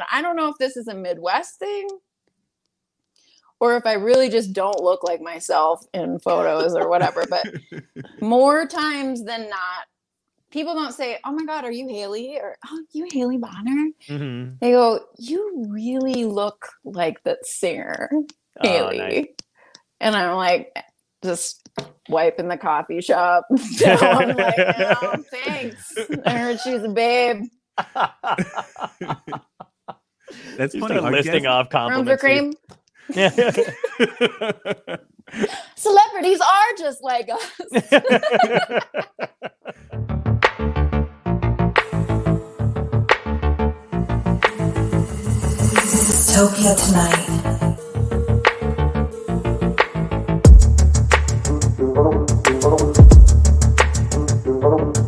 and I don't know if this is a Midwest thing or if I really just don't look like myself in photos or whatever. But more times than not, people don't say, "Oh my God, are you Haley?" or "Oh, you Haley Bonner." Mhm. They go, "You really look like that singer, Oh, Haley," nice. and I'm like, just wiping the coffee shop. down, like, "Oh, thanks. I heard she's a babe. That's You funny. start listing guess- off Room for compliments. cream. Yeah. Celebrities are just like us. Dystopia tonight. Fuck out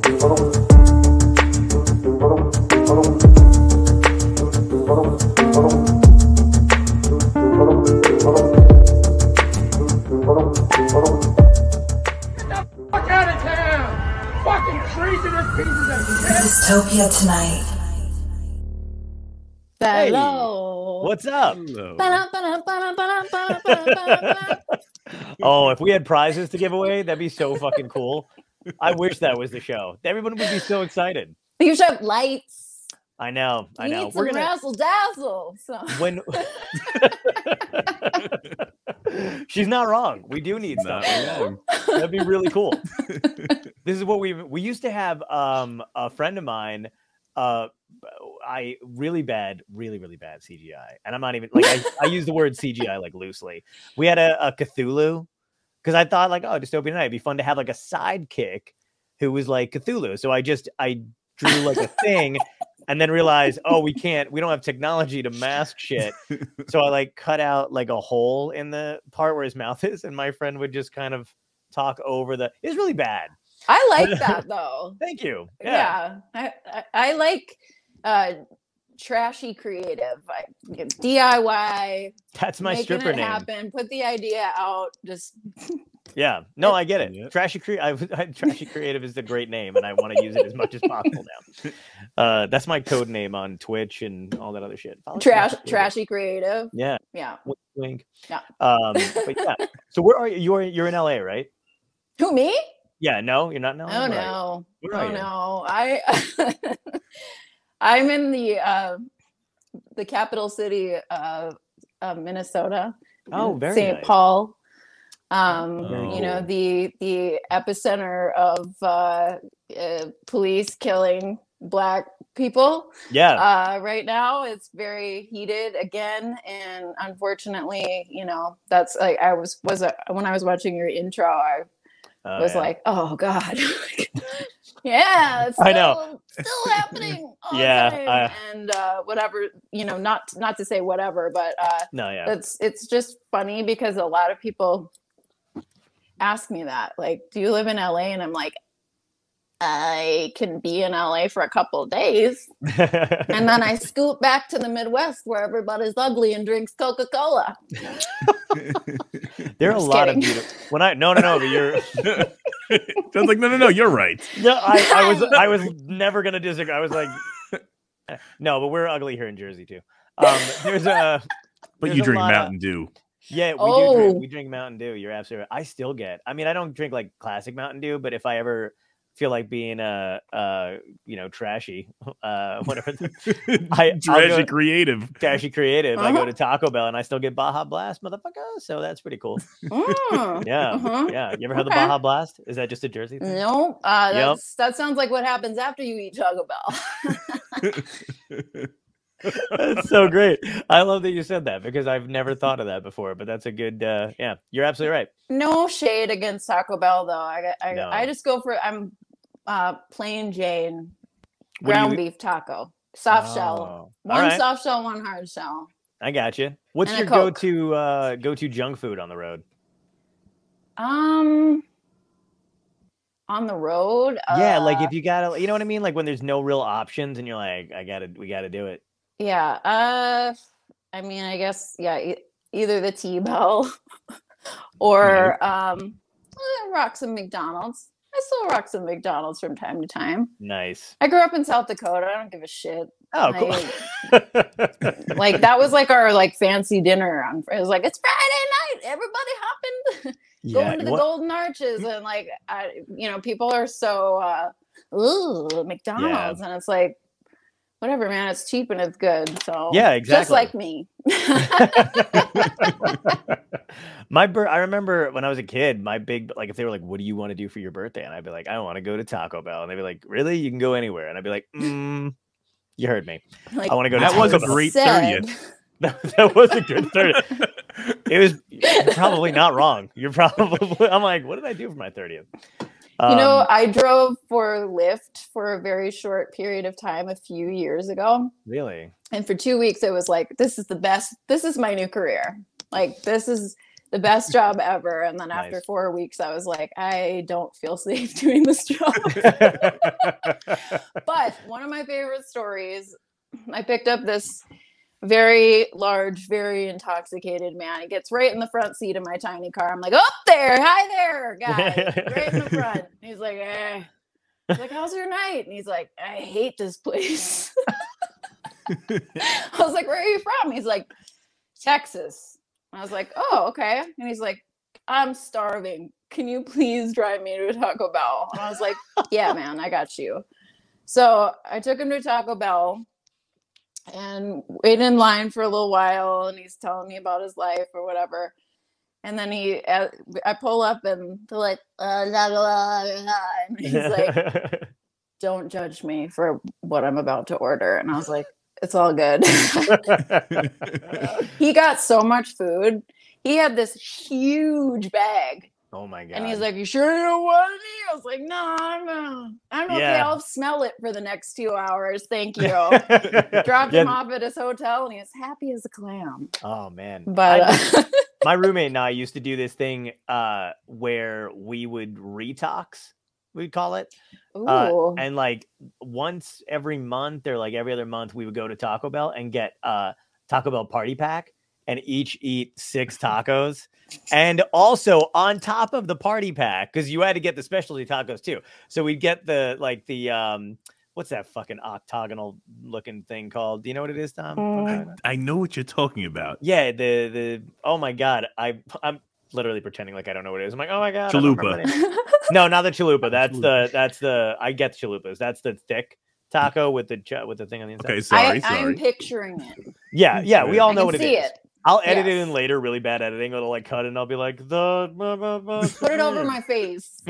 Dystopia tonight. Hey, Hello. What's up? Hello. Oh, if we had prizes to give away, that'd be so fucking cool. I wish that was the show. Everyone would be so excited. You should have lights. I know. I You know. need some razzle dazzle. So. when she's not wrong. We do need Not stuff. wrong. That'd be really cool. this is what we we used to have. Um, a friend of mine. Uh, I really bad, really really bad CGI, and I'm not even like I, I use the word CGI like loosely. We had a, a Cthulhu because I thought like, oh, Dystopia Night, it'd be fun to have like a sidekick who was like Cthulhu. So I just I drew like a thing. And then realized, oh, we can't, we don't have technology to mask shit. So I like cut out like a hole in the part where his mouth is, and my friend would just kind of talk over the. It's really bad. I like that though. Thank you. Yeah. Yeah, I, I, I like uh, trashy creative. I, DIY, That's my making stripper it name. happen. Put the idea out. Just Yeah. No, I get it. Yep. Trashy cre- I, I, Trashy Creative is a great name, and I want to use it as much as possible now. Uh, that's my code name on Twitch and all that other shit. Follow trash, trashy creative. Yeah. Yeah. Wink, wink. Yeah. Um, but yeah. So where are you? You're you're in LA, right? Who me? Yeah. No, you're not in LA. Oh Where no. Oh you? no. I I'm in the uh the capital city of, of Minnesota. Oh, very St. nice. Paul. Um, Very you know, the the epicenter of uh, uh police killing black people. Yeah. Uh right now it's very heated again and unfortunately, you know, that's like I was was a, when I was watching your intro, I Oh, was yeah. like, oh god, yeah, it's I know. still, still happening. all Yeah, time. I- and uh, whatever, you know, not not to say whatever, but uh, no, yeah. it's it's just funny because a lot of people ask me that, like, do you live in LA? And I'm like, I can be in LA for a couple of days, and then I scoot back to the Midwest where everybody's ugly and drinks Coca Cola. there are a lot kidding. of beautiful. When I no no no, but you're Sounds like no, no, no. You're right. no. I, I was I was never gonna disagree. I was like, no, but we're ugly here in Jersey too. Um, there's a But There's you a drink lot of- Mountain Dew. yeah, we do Oh. drink, we drink Mountain Dew. You're absolutely right. I still get. I mean, I don't drink like classic Mountain Dew, but if I ever feel like being uh uh you know trashy uh whatever the, I- I'll Trashy go- creative. trashy creative i go Uh-huh. to taco bell and i still get baja blast motherfucker so that's pretty cool Mm. yeah Uh-huh. yeah you ever had the Okay. baja blast is that just a jersey thing No, uh, Yep. that's, that sounds like what happens after you eat Taco Bell. That's so great i love that you said that because i've never thought of that before but that's a good uh yeah you're absolutely right no shade against Taco Bell though. I I, No. I just go for I'm uh, plain Jane ground you- beef taco, soft shell, Oh, one all right. soft shell, one hard shell. i got you what's And your go-to uh go-to junk food on the road Um, on the road. yeah like uh, if you gotta you know what i mean like when there's no real options and you're like i gotta we gotta do it yeah. Uh, I mean, I guess yeah. E- either the T Bell or um, eh, rock some McDonald's. I still rock some McDonald's from time to time. Nice. I grew up in South Dakota. I don't give a shit. Oh, cool. Like that was like our like fancy dinner. On, it was like it's Friday night. Everybody hopping, going to the what- Golden Arches, and like I, you know, people are so uh, ooh McDonald's, and it's like whatever, man. It's cheap and it's good. So Yeah, exactly. just like me. my bir- I remember when I was a kid, my big like if they were like, "What do you want to do for your birthday?" and I'd be like, "I want to go to Taco Bell," and they'd be like, "Really? You can go anywhere?" And I'd be like, mm, "You heard me. like, I want to go to Taco Bell. That was a great said- 30th. that, that was a good third. It was probably not wrong. You're probably. I'm like, what did I do for my thirtieth? You know, Um, I drove for Lyft for a very short period of time a few years ago. really? And for two weeks, it was like, this is the best, this is my new career. Like, this is the best job ever. And then after four weeks, I was like, I don't feel safe doing this job. but one of my favorite stories, I picked up this very large, very intoxicated man. He gets right in the front seat of my tiny car. I'm like, up there, hi there, guy, right in the front. He's like, eh. He's like, how's your night? And he's like, I hate this place. I was like, where are you from? He's like, Texas. I was like, oh, okay. And he's like, I'm starving. Can you please drive me to a Taco Bell? And I was like, yeah, man, I got you. So I took him to Taco Bell and waited in line for a little while. And he's telling me about his life or whatever. And then he, uh, I pull up and they're like, uh, la, la, la, la, and he's like, don't judge me for what I'm about to order. And I was like, it's all good. he got so much food. He had this huge bag. Oh my god! And he's like, You sure you don't want any? I was like, No, I'm, uh, I'm okay. Yeah. I'll smell it for the next two hours. Thank you. Dropped Yeah, him off at his hotel and he was happy as a clam. Oh man! But I- uh, my roommate and I used to do this thing uh, where we would retox, we'd call it, uh, and like once every month or like every other month, we would go to Taco Bell and get uh, Taco Bell party pack and each eat six tacos. And also on top of the party pack, because you had to get the specialty tacos too. So we'd get the like the um, what's that fucking octagonal looking thing called? Do you know what it is, Tom? Mm. I know what you're talking about. Yeah, the the oh my god, I I'm literally pretending like I don't know what it is. I'm like, oh my god, I don't remember Chalupa. No, not the chalupa. That's the that's the I get the chalupas. That's the thick taco with the ch- with the thing on the inside. Okay, sorry, I, sorry. I'm picturing it. Yeah, yeah, we Sure. all I know can what it see is. it. I'll edit it in later, really bad editing. It'll like cut and I'll be like the blah, blah, blah, Put it over my face.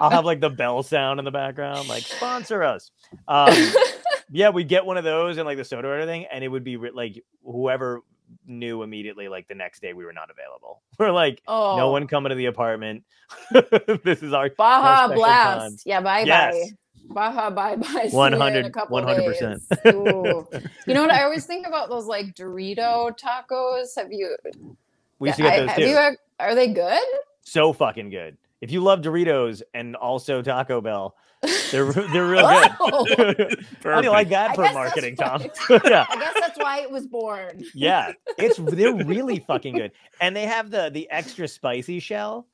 I'll have like the bell sound in the background, like sponsor us. Um, yeah, we'd get one of those and like the soda or anything, and it would be like whoever knew immediately, like the next day we were not available. We're like, oh, no one coming to the apartment. this is our Baja Blast. times. Yeah, bye Yes. bye. Baja bye bye. See 100 a couple 100%. You know what? I always think about those like Dorito tacos. Have you? we used to get those have too. you are they good? so fucking good. If you love Doritos and also Taco Bell, they're they're real good. Wow. How do you like that for marketing, Tom? yeah. I guess that's why it was born. Yeah, it's they're really fucking good, and they have the the extra spicy shell,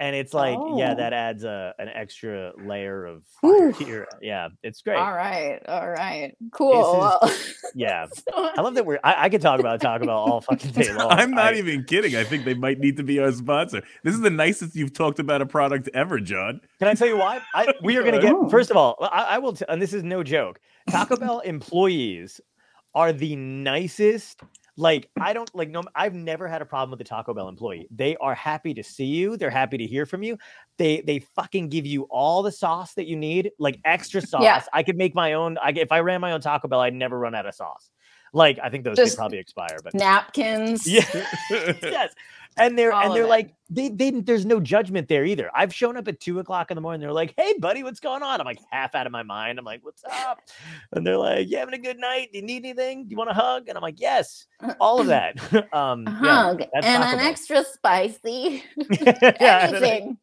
and it's like yeah, Oh. that adds a an extra layer of Whew. fire to your yeah, it's great. All right, all right, cool. Well, Yeah, I love that we're I, I could talk about Taco Bell all fucking day long. I'm not I- even kidding. I think they might need to be our sponsor. This is the nicest you've talked about a product ever, John. Can I tell you why? I, we are going to get first of all. I, I will, t- and this is no joke. Taco Bell employees are the nicest. Like I don't like no. I've never had a problem with the Taco Bell employee. They are happy to see you. They're happy to hear from you. They they fucking give you all the sauce that you need, like extra sauce. Yeah. I could make my own. I if I ran my own Taco Bell, I'd never run out of sauce. Like I think those Just could probably expire, but napkins. yeah, yes. And they're All and they're it. like they, they there's no judgment there either. I've shown up at two o'clock in the morning. They're like, "Hey, buddy, what's going on?" I'm like half out of my mind. I'm like, "What's up?" And they're like, "You having a good night? Do you need anything? Do you want a hug?" And I'm like, "Yes, all of that." um, A yeah, hug that's and Taco an extra spicy. yeah, Anything.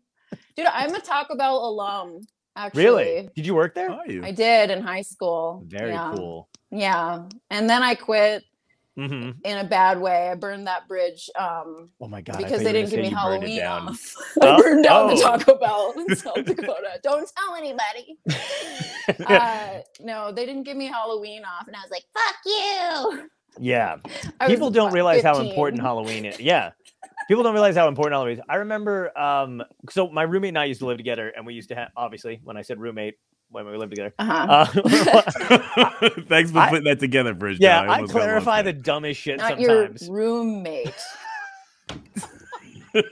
Dude, I'm a Taco Bell alum. Actually, Really? Did you work there? Are you? I did in high school. Very yeah. cool. Yeah, and then I quit, hmm in a bad way. I burned that bridge um, Oh my god! Because they didn't give me say you burned it Halloween down. off. Oh, I burned down the oh. Taco Bell in South Dakota. Don't tell anybody. Uh, no, they didn't give me Halloween off, and I was like, "Fuck you." yeah, I was, people don't what, realize how important Halloween is. Yeah, people don't realize how important Halloween is. I remember, um, so my roommate and I used to live together, and we used to have obviously when I said roommate when we lived together. Uh-huh. Uh, Thanks for I- putting that together, Bridge. yeah, John. I almost got lost clarify the dumbest shit Not your sometimes. roommate.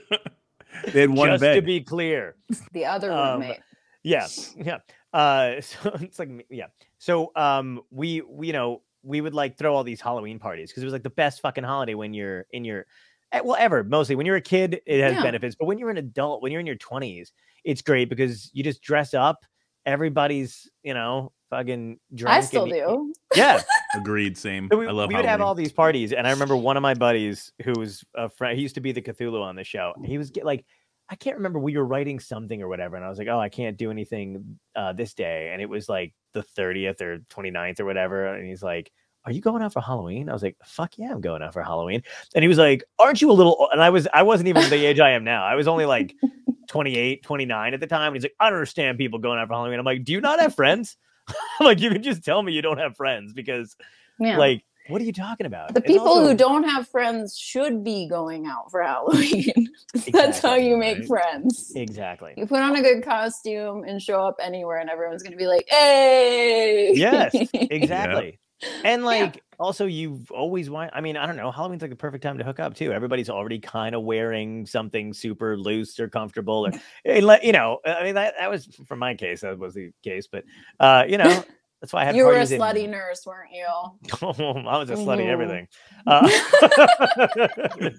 They had one just bed. to be clear. The other Um, roommate. yeah yeah uh so it's like yeah so um we, we you know we would like throw all these halloween parties because it was like the best fucking holiday when you're in your eh, well ever mostly when you're a kid it has Yeah. benefits but when you're an adult when you're in your 20s it's great because you just dress up everybody's you know fucking drunk I still y- do. yeah Agreed. Same. so we, I love we would have all these parties, and I remember one of my buddies who was a friend. He used to be the Cthulhu on the show. He was get, like, I can't remember. We were writing something or whatever, and I was like, "Oh, I can't do anything uh, this day," and it was like the thirtieth or 29th or whatever. And he's like, "Are you going out for Halloween?" I was like, "Fuck yeah, I'm going out for Halloween." And he was like, "Aren't you a little?" o-" And I was, I wasn't even the age I am now. I was only like 28, 29 at the time. And he's like, "I don't understand people going out for Halloween." I'm like, "Do you not have friends?" I'm like, "You can just tell me you don't have friends because." Yeah. Like, what are you talking about? the It's people also- who don't have friends should be going out for Halloween. That's how you make right? friends. Exactly. You put on a good costume and show up anywhere, and everyone's going to be like, "Hey!" Yes, Exactly. And like, also, you've always want. I mean, I don't know. Halloween's like the perfect time to hook up too. Everybody's already kind of wearing something super loose or comfortable, or you know. I mean, that, that was for my case. That was the case, but uh, you know, that's why I had you were a parties in- slutty nurse, weren't you? I was a slutty Mhm. everything. Uh,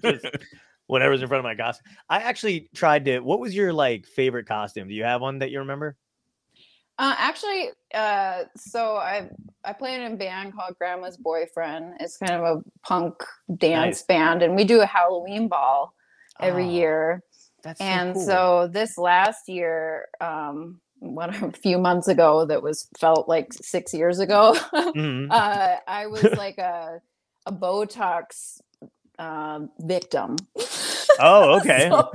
just whatever's in front of my costume. I actually tried to. What was your like favorite costume? Do you have one that you remember? Uh, actually, uh, so I I play in a band called Grandma's Boyfriend. It's kind of a punk dance Nice. band, and we do a Halloween ball every Oh, year. That's so and cool. so this last year, um, what a few months ago, that was felt like six years ago. Mhm. uh, I was like a a Botox um, victim. Oh, okay. So,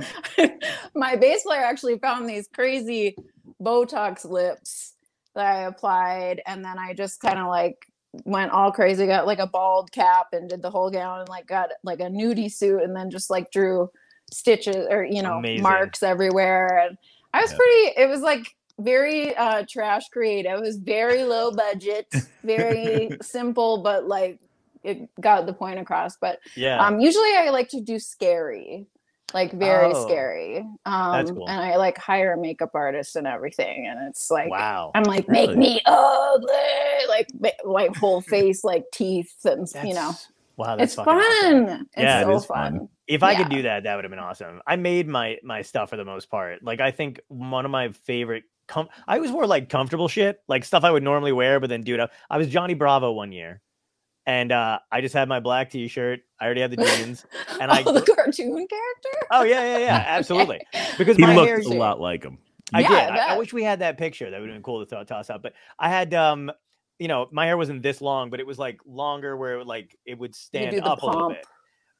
my bass player actually found these crazy Botox lips that I applied, and then I just kind of like went all crazy, got like a bald cap and did the whole gown, and like got like a nudie suit, and then just like drew stitches or you know Amazing. marks everywhere, and I was Yeah. pretty. It was like very uh trash creative. It was very low budget, very simple, but like it got the point across. But yeah. um, usually I like to do scary, like very Oh, scary. Um, that's cool. And I like hire a makeup artist and everything. And it's like, wow. I'm like, Really? make me ugly, like, like whole face, like teeth, and you know, Wow, that's it's fun. awesome. It's Yeah, it so is fun. fun. If I could do that, that would have been awesome. I made my my stuff for the most part. Like I think one of my favorite. Com- I always wore like comfortable shit, like stuff I would normally wear, but then do it up. I was Johnny Bravo one year, and uh, I just had my black T-shirt. I already had the jeans. And I oh, the cartoon character. Oh yeah, yeah, yeah, absolutely. Because He my looked hair, a lot like him. I Yeah, did. I I, I wish we had that picture. That would have been cool to throw, toss out. But I had, um, you know, my hair wasn't this long, but it was like longer, where it would like it would stand do the up a little bit.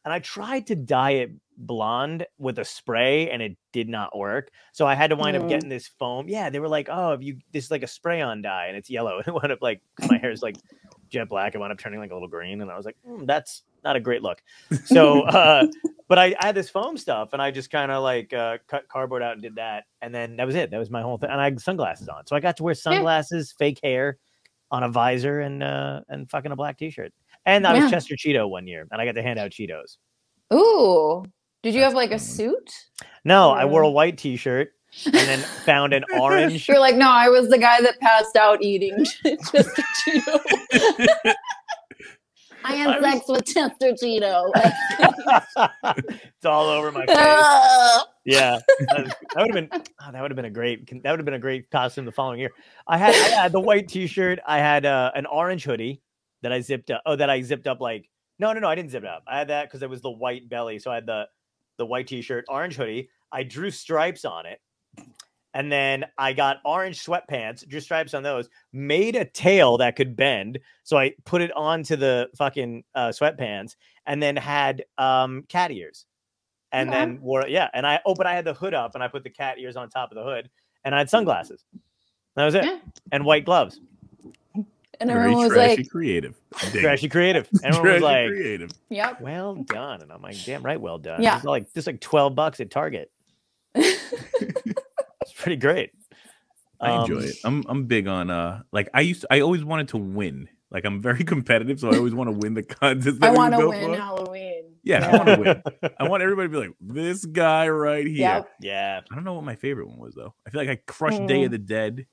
And I tried to dye it blonde with a spray, and it did not work. So I had to wind Mm. up getting this foam. Yeah, they were like, "Oh, if you this is like a spray on dye, and it's yellow." And it wound up like my hair is like jet black. It wound up turning like a little green, and I was like, "Hmm, "That's not a great look." So, uh, but I, I had this foam stuff, and I just kind of like uh, cut cardboard out and did that, and then that was it. That was my whole thing, and I had sunglasses on, so I got to wear sunglasses, fake hair, on a visor, and uh, and fucking a black t-shirt. And I was Chester Cheeto one year, and I got to hand out Cheetos. Ooh, did you That's have like a suit? No, I wore a white t-shirt, and then found an orange. You're like, no, I was the guy that passed out eating Chester Cheeto. I had I was- sex with Chester Cheeto. it's all over my face. Yeah, that, that would have been oh, that would have been a great that would have been a great costume the following year. I had I had the white T-shirt. I had uh, an orange hoodie that I zipped up. Oh, that I zipped up like no no no I didn't zip it up. I had that because it was the white belly. So I had the the white T-shirt, orange hoodie. I drew stripes on it, And then I got orange sweatpants, drew stripes on those, made a tail that could bend. So I put it onto the fucking uh, sweatpants and then had um, cat ears. And Okay. then wore, yeah. And I, oh, but I had the hood up and I put the cat ears on top of the hood and I had sunglasses. That was it. Yeah. And white gloves. And Very everyone was trashy like, creative. Dig it. Trashy creative. Everyone Trashy was like, creative. "Yep." well done. And I'm like, damn right, well done. Yeah. It's like just like 12 bucks at Target. It's pretty great. I enjoy Um, it. I'm I'm big on uh like I used to, I always wanted to win. Like I'm very competitive, so I always want to win the contest. I want to win for. Halloween. Yeah, I want to win. I want everybody to be like this guy right here. Yep. Yeah. I don't know what my favorite one was though. I feel like I crushed Day of Mm. the Dead.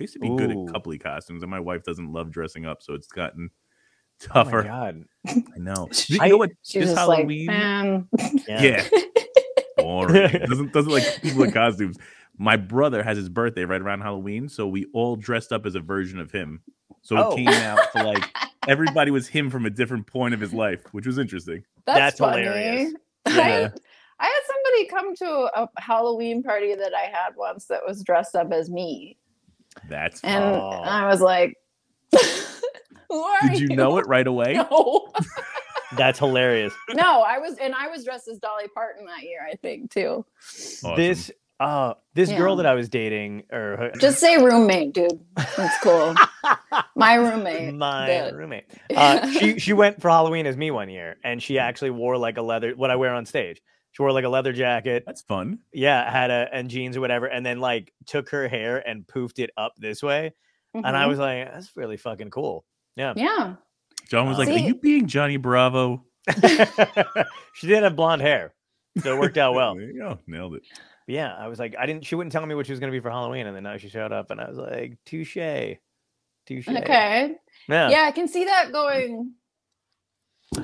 I used to be good at coupley costumes, and my wife doesn't love dressing up, so it's gotten Oh my tougher. God. I know. You I- know what? She's This just Halloween, like, um, yeah, boring. doesn't doesn't like people in costumes. My brother has his birthday right around Halloween, so we all dressed up as a version of him. So Oh. it came out to like everybody was him from a different point of his life, which was interesting. that's, That's funny. hilarious. I, Yeah. I had somebody come to a Halloween party that I had once that was dressed up as me, That's and fun. I was like, "Who are Did you know it right away? No, That's hilarious. no, I was, and I was dressed as Dolly Parton that year, I think too. Awesome. This uh this girl that I was dating or Just say roommate, dude. That's cool. My roommate. my did. roommate. Uh, she she went for Halloween as me one year, and she actually wore like a leather what I wear on stage. She wore like a leather jacket, That's fun. yeah, had a and jeans or whatever, and then like took her hair and poofed it up this way, and I Mhm. was like, that's really fucking cool. Yeah, yeah. John was like, See- "Are you being Johnny Bravo?" she did have blonde hair, so it worked out well. There you go, nailed it. But yeah, I was like, I didn't. She wouldn't tell me what she was gonna be for Halloween, and then now she showed up, and I was like, touche, touche. Okay. Yeah. Yeah, I can see that going.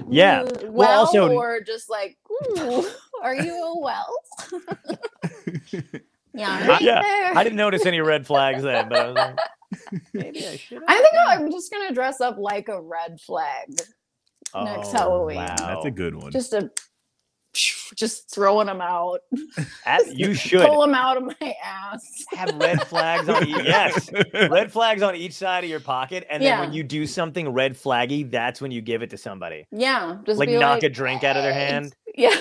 Yeah. Well, Well, also- or just like, ooh, are you a well? yeah. I- yeah, there. I didn't notice any red flags then, but I was like, maybe I should. I think I'm just gonna dress up like a red flag. next oh, Halloween. Wow. That's a good one. Just a, just throwing them out, At- you should pull them out of my ass. have red flags on. each Yes, red flags on each side of your pocket, and then when you do something red flaggy, that's when you give it to somebody. Yeah, just Like knock like, a drink out of their hand, Yeah,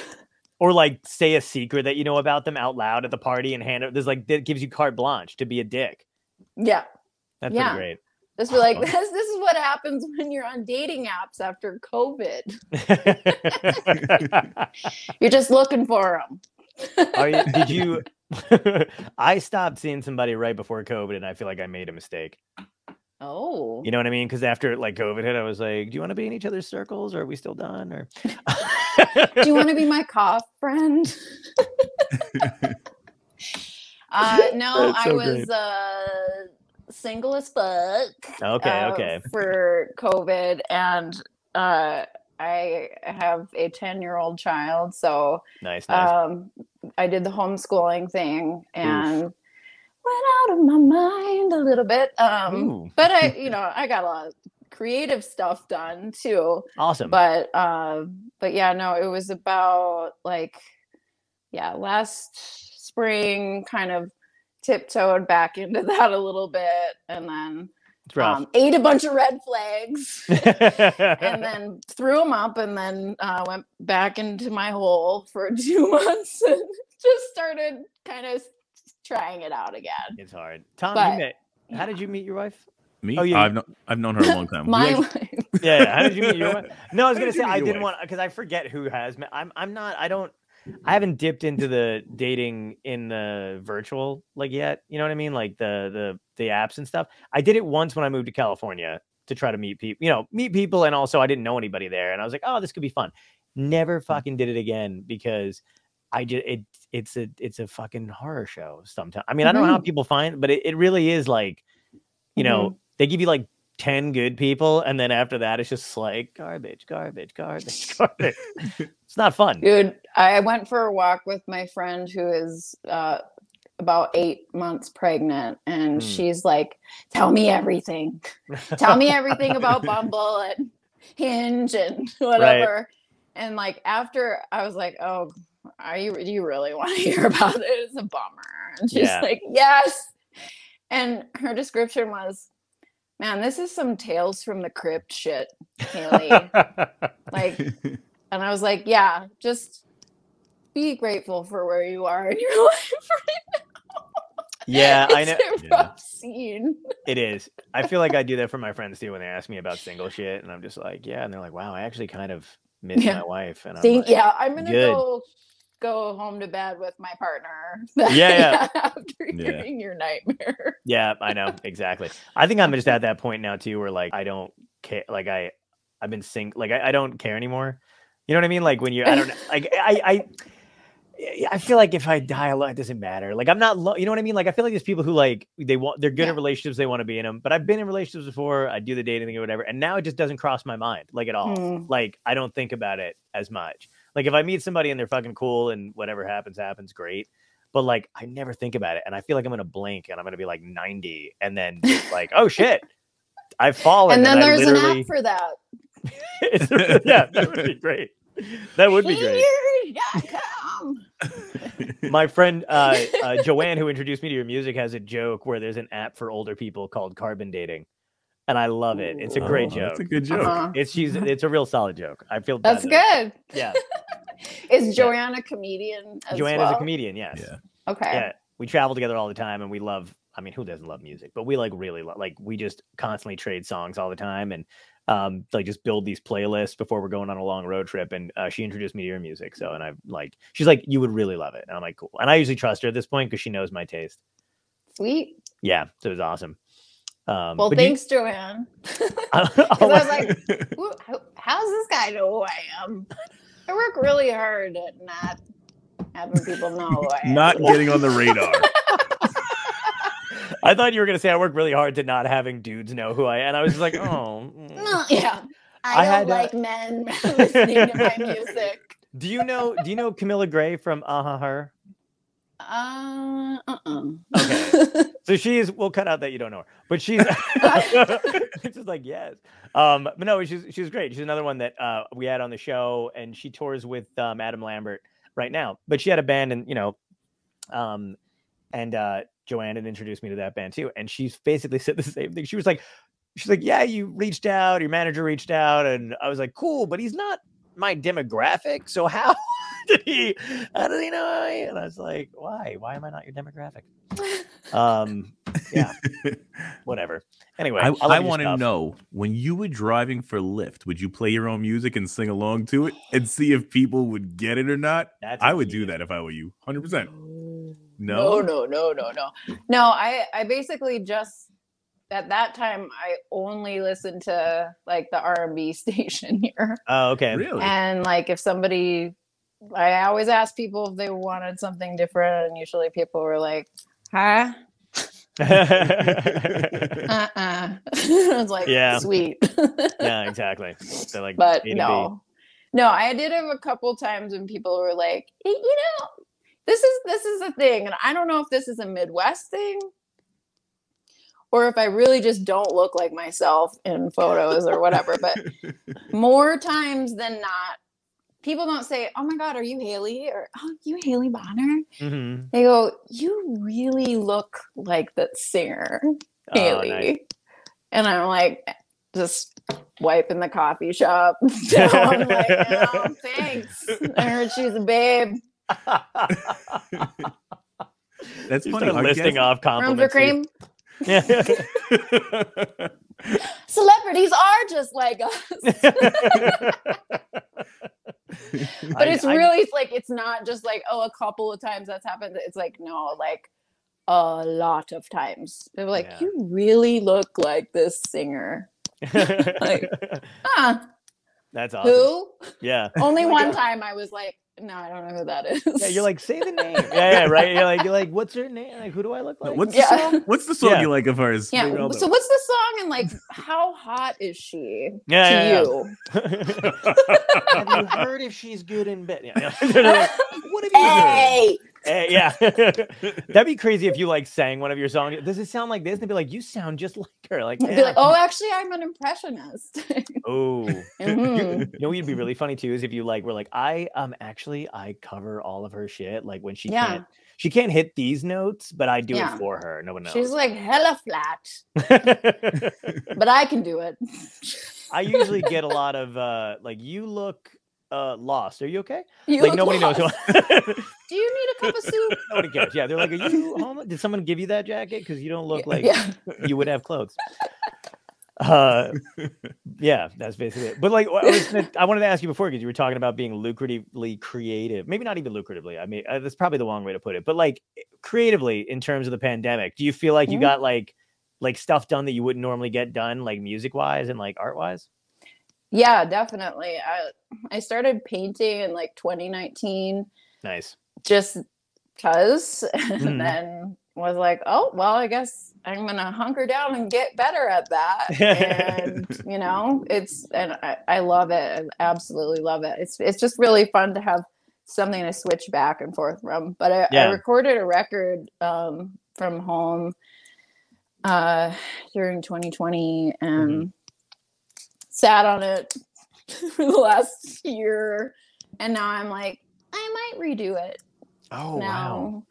or like say a secret that you know about them out loud at the party and hand it. There's like that gives you carte blanche to be a dick. yeah. That's Yeah. pretty Just be like, this, this is what happens when you're on dating apps after COVID. You're just looking for them. Are you, did you? I stopped seeing somebody right before COVID, and I feel like I made a mistake. Oh, You know what I mean? Because after like COVID hit, I was like, "Do you want to be in each other's circles, or are we still done?" Or do you want to be my cough friend? uh, no, That's I was uh, single as fuck. Okay, uh, okay. For COVID, and uh, I have a ten-year-old child, so nice, nice. um, I did the homeschooling thing and went out of my mind a little bit. Um, Ooh. but I, you know, I got a lot of creative stuff done too. awesome. But, uh, but yeah, no, it was about like, yeah, last spring kind of tiptoed back into that a little bit and then um, ate a bunch of red flags and then threw them up and then uh, went back into my hole for two months and just started kind of trying it out again. it's hard. Tom, but- you met. How did you meet your wife? Me? Oh, yeah. I've known I've known her a long time. My actually- Yeah, yeah. How did you meet your wife? No, I was gonna say I didn't wife? want because I forget who has met. I'm I'm not. I don't. I haven't dipped into the dating in the virtual like yet. You know what I mean? Like the the the apps and stuff. I did it once when I moved to California to try to meet people. You know, meet people, and also I didn't know anybody there, and I was like, oh, this could be fun. Never Mm. fucking did it again because I just it it's a it's a fucking horror show. Sometimes I mean I don't know how Mhm. people find, but it, it really is like, you know, they give you like 10 good people and then after that it's just like garbage garbage garbage garbage it's not fun Dude, I went for a walk with my friend who is uh, about eight months pregnant, and Hmm. she's like, "Tell me everything. Tell me everything about Bumble and Hinge and whatever." And like after, I was like, "Oh, are you do you really want to hear about it? It's a bummer. And she's Yeah. like, Yes. And her description was, Man, this is some tales from the crypt shit, Haley. like and I was like, Yeah, just be grateful for where you are in your life right now. yeah. I know It's a Yeah. rough scene. it is. I feel like I do that for my friends too when they ask me about single shit, and I'm just like, yeah, and they're like, wow, I actually kind of miss Yeah. my wife, and I'm Think, like, yeah, I'm gonna good. go go home to bed with my partner. Yeah, after Yeah. hearing your nightmare. Yeah, I know exactly. I think I'm just at that point now too, where like I don't care. Like I, I've been sing. Like I, I don't care anymore. You know what I mean? Like when you, I don't like I, I, I feel like if I die alone, it doesn't matter. Like I'm not, lo- you know what I mean? Like I feel like there's people who like they want, they're good Yeah. in relationships, they want to be in them. But I've been in relationships before. I do the dating thing or whatever, and now it just doesn't cross my mind like at all. Hmm. Like I don't think about it as much. Like if I meet somebody and they're fucking cool and whatever happens, happens, great. But like I never think about it, and I feel like I'm gonna blink and I'm gonna be like 90, and then like, oh shit, I've fallen. And then I there's an app for that. Yeah, that would be great. That would be great. My friend uh, uh, Joanne, who introduced me to your music, has a joke where there's an app for older people called Carbon Dating, and I love it. It's a great Oh, joke. It's a good joke. Uh-huh. It's she's it's a real solid joke. I feel That's that- good. Yeah, Is Joanne a comedian as Joanne well? is a comedian. Yes. Yeah. Okay. Yeah, we travel together all the time, and we love. I mean, who doesn't love music? But we like really love. Like we just constantly trade songs all the time, and um, like just build these playlists before we're going on a long road trip. And uh, she introduced me to your music, so and I like. She's like, you would really love it, and I'm like, cool. And I usually trust her at this point because she knows my taste. Sweet. Yeah, so it was awesome. Um, Well, but you- thanks, Joanne. I'll- Because I was like, "Who- how- how's this guy know who I am? I work really hard at not having people know who I am. Not getting on the radar. I thought you were gonna say I work really hard to not having dudes know who I am. And I was just like, oh. mm. No, yeah. I, I don't had, uh, like men listening to my music. Do you know? Do you know Camila Grey from Aha Her? Uh, uh-uh. Okay. So she's. We'll cut out that you don't know her, but she's. it's just like yes. Um, but no, she's she's great. She's another one that uh, we had on the show, and she tours with um, Adam Lambert right now. But she had a band, and you know, um, and uh, Joanne had introduced me to that band too, and she's basically said the same thing. She was like, she's like, yeah, you reached out, your manager reached out, and I was like, cool, but he's not my demographic. So how did he? How did he know? I, and I was like, why? Why am I not your demographic? Um, yeah, whatever. Anyway, I, love I want to know when you were driving for Lyft, would you play your own music and sing along to it and see if people would get it or not? That's I a would key. do that if I were you. 100%. No, No? no, no, no, no. No, I I basically just at that time I only listened to like the R&B station here. Oh, okay. Really? And like if somebody I always ask people if they wanted something different and usually people were like, "Huh?" yeah, Uh-uh. I was like, Yeah. "Sweet." Yeah, exactly. They're like, but A no. No, I did have a couple times when people were like, "Eh, you know, this is this is a thing, and I don't know if this is a Midwest thing, or if I really just don't look like myself in photos or whatever. But more times than not, people don't say, "Oh my God, are you Haley?" or "Oh, you Haley Bonner." Mhm. They go, "You really look like that singer, Oh, Haley," nice. and I'm like, just wiping the coffee shop. So I'm like, oh, thanks. I heard she's a babe. That's You funny. start listing guest- off Room for compliments. here. cream. Yeah. Celebrities are just like us. But it's really like it's not just like oh a couple of times that's happened. It's like no, like a lot of times. They're like, Yeah. you really look like this singer. like- Huh? That's awesome. Who? Yeah. Only Oh one God. time I was like, no, I don't know who that is. Yeah, you're like, say the name. Yeah, yeah, right. You're like, you're like, what's her name? Like, who do I look like? What's Yeah. the song? What's the song Yeah. you like of hers? yeah. So what's the song and like how hot is she Yeah, to yeah, yeah. you? Have you heard if she's good in bed? Yeah, yeah. Like, what have you heard? Hey, Eh, yeah, that'd be crazy if you like sang one of your songs. Does it sound like this? And they'd be like, "You sound just like her." Like, "Yeah." like, oh, actually, I'm an impressionist. oh, Mhm. you know, what'd be really funny too is if you like were like, I um actually I cover all of her shit. Like when she Yeah. can't, she can't hit these notes, but I do Yeah. it for her. No one knows. She's like hella flat, but I can do it. I usually get a lot of uh like you look uh lost. Are you okay? You like nobody knows. lost. Who Do you need a cup of soup? nobody cares. Yeah, they're like, are you home? Did someone give you that jacket? Because you don't look like yeah. you would have clothes. Uh, yeah, that's basically it. But like, I, was gonna, I wanted to ask you before because you were talking about being lucratively creative. Maybe not even lucratively. I mean, uh, that's probably the wrong way to put it. But like, creatively, in terms of the pandemic, do you feel like you Mhm. got like like stuff done that you wouldn't normally get done, like music wise and like art wise? Yeah, definitely. I I started painting in like 2019 Nice. just because Mhm. and then was like, oh, well, I guess I'm gonna hunker down and get better at that. and you know, it's and I, I love it. I absolutely love it. It's it's just really fun to have something to switch back and forth from. But I, Yeah. I recorded a record um, from home uh, during 2020 and sat on it for the last year, and now I'm like, I might redo it Oh now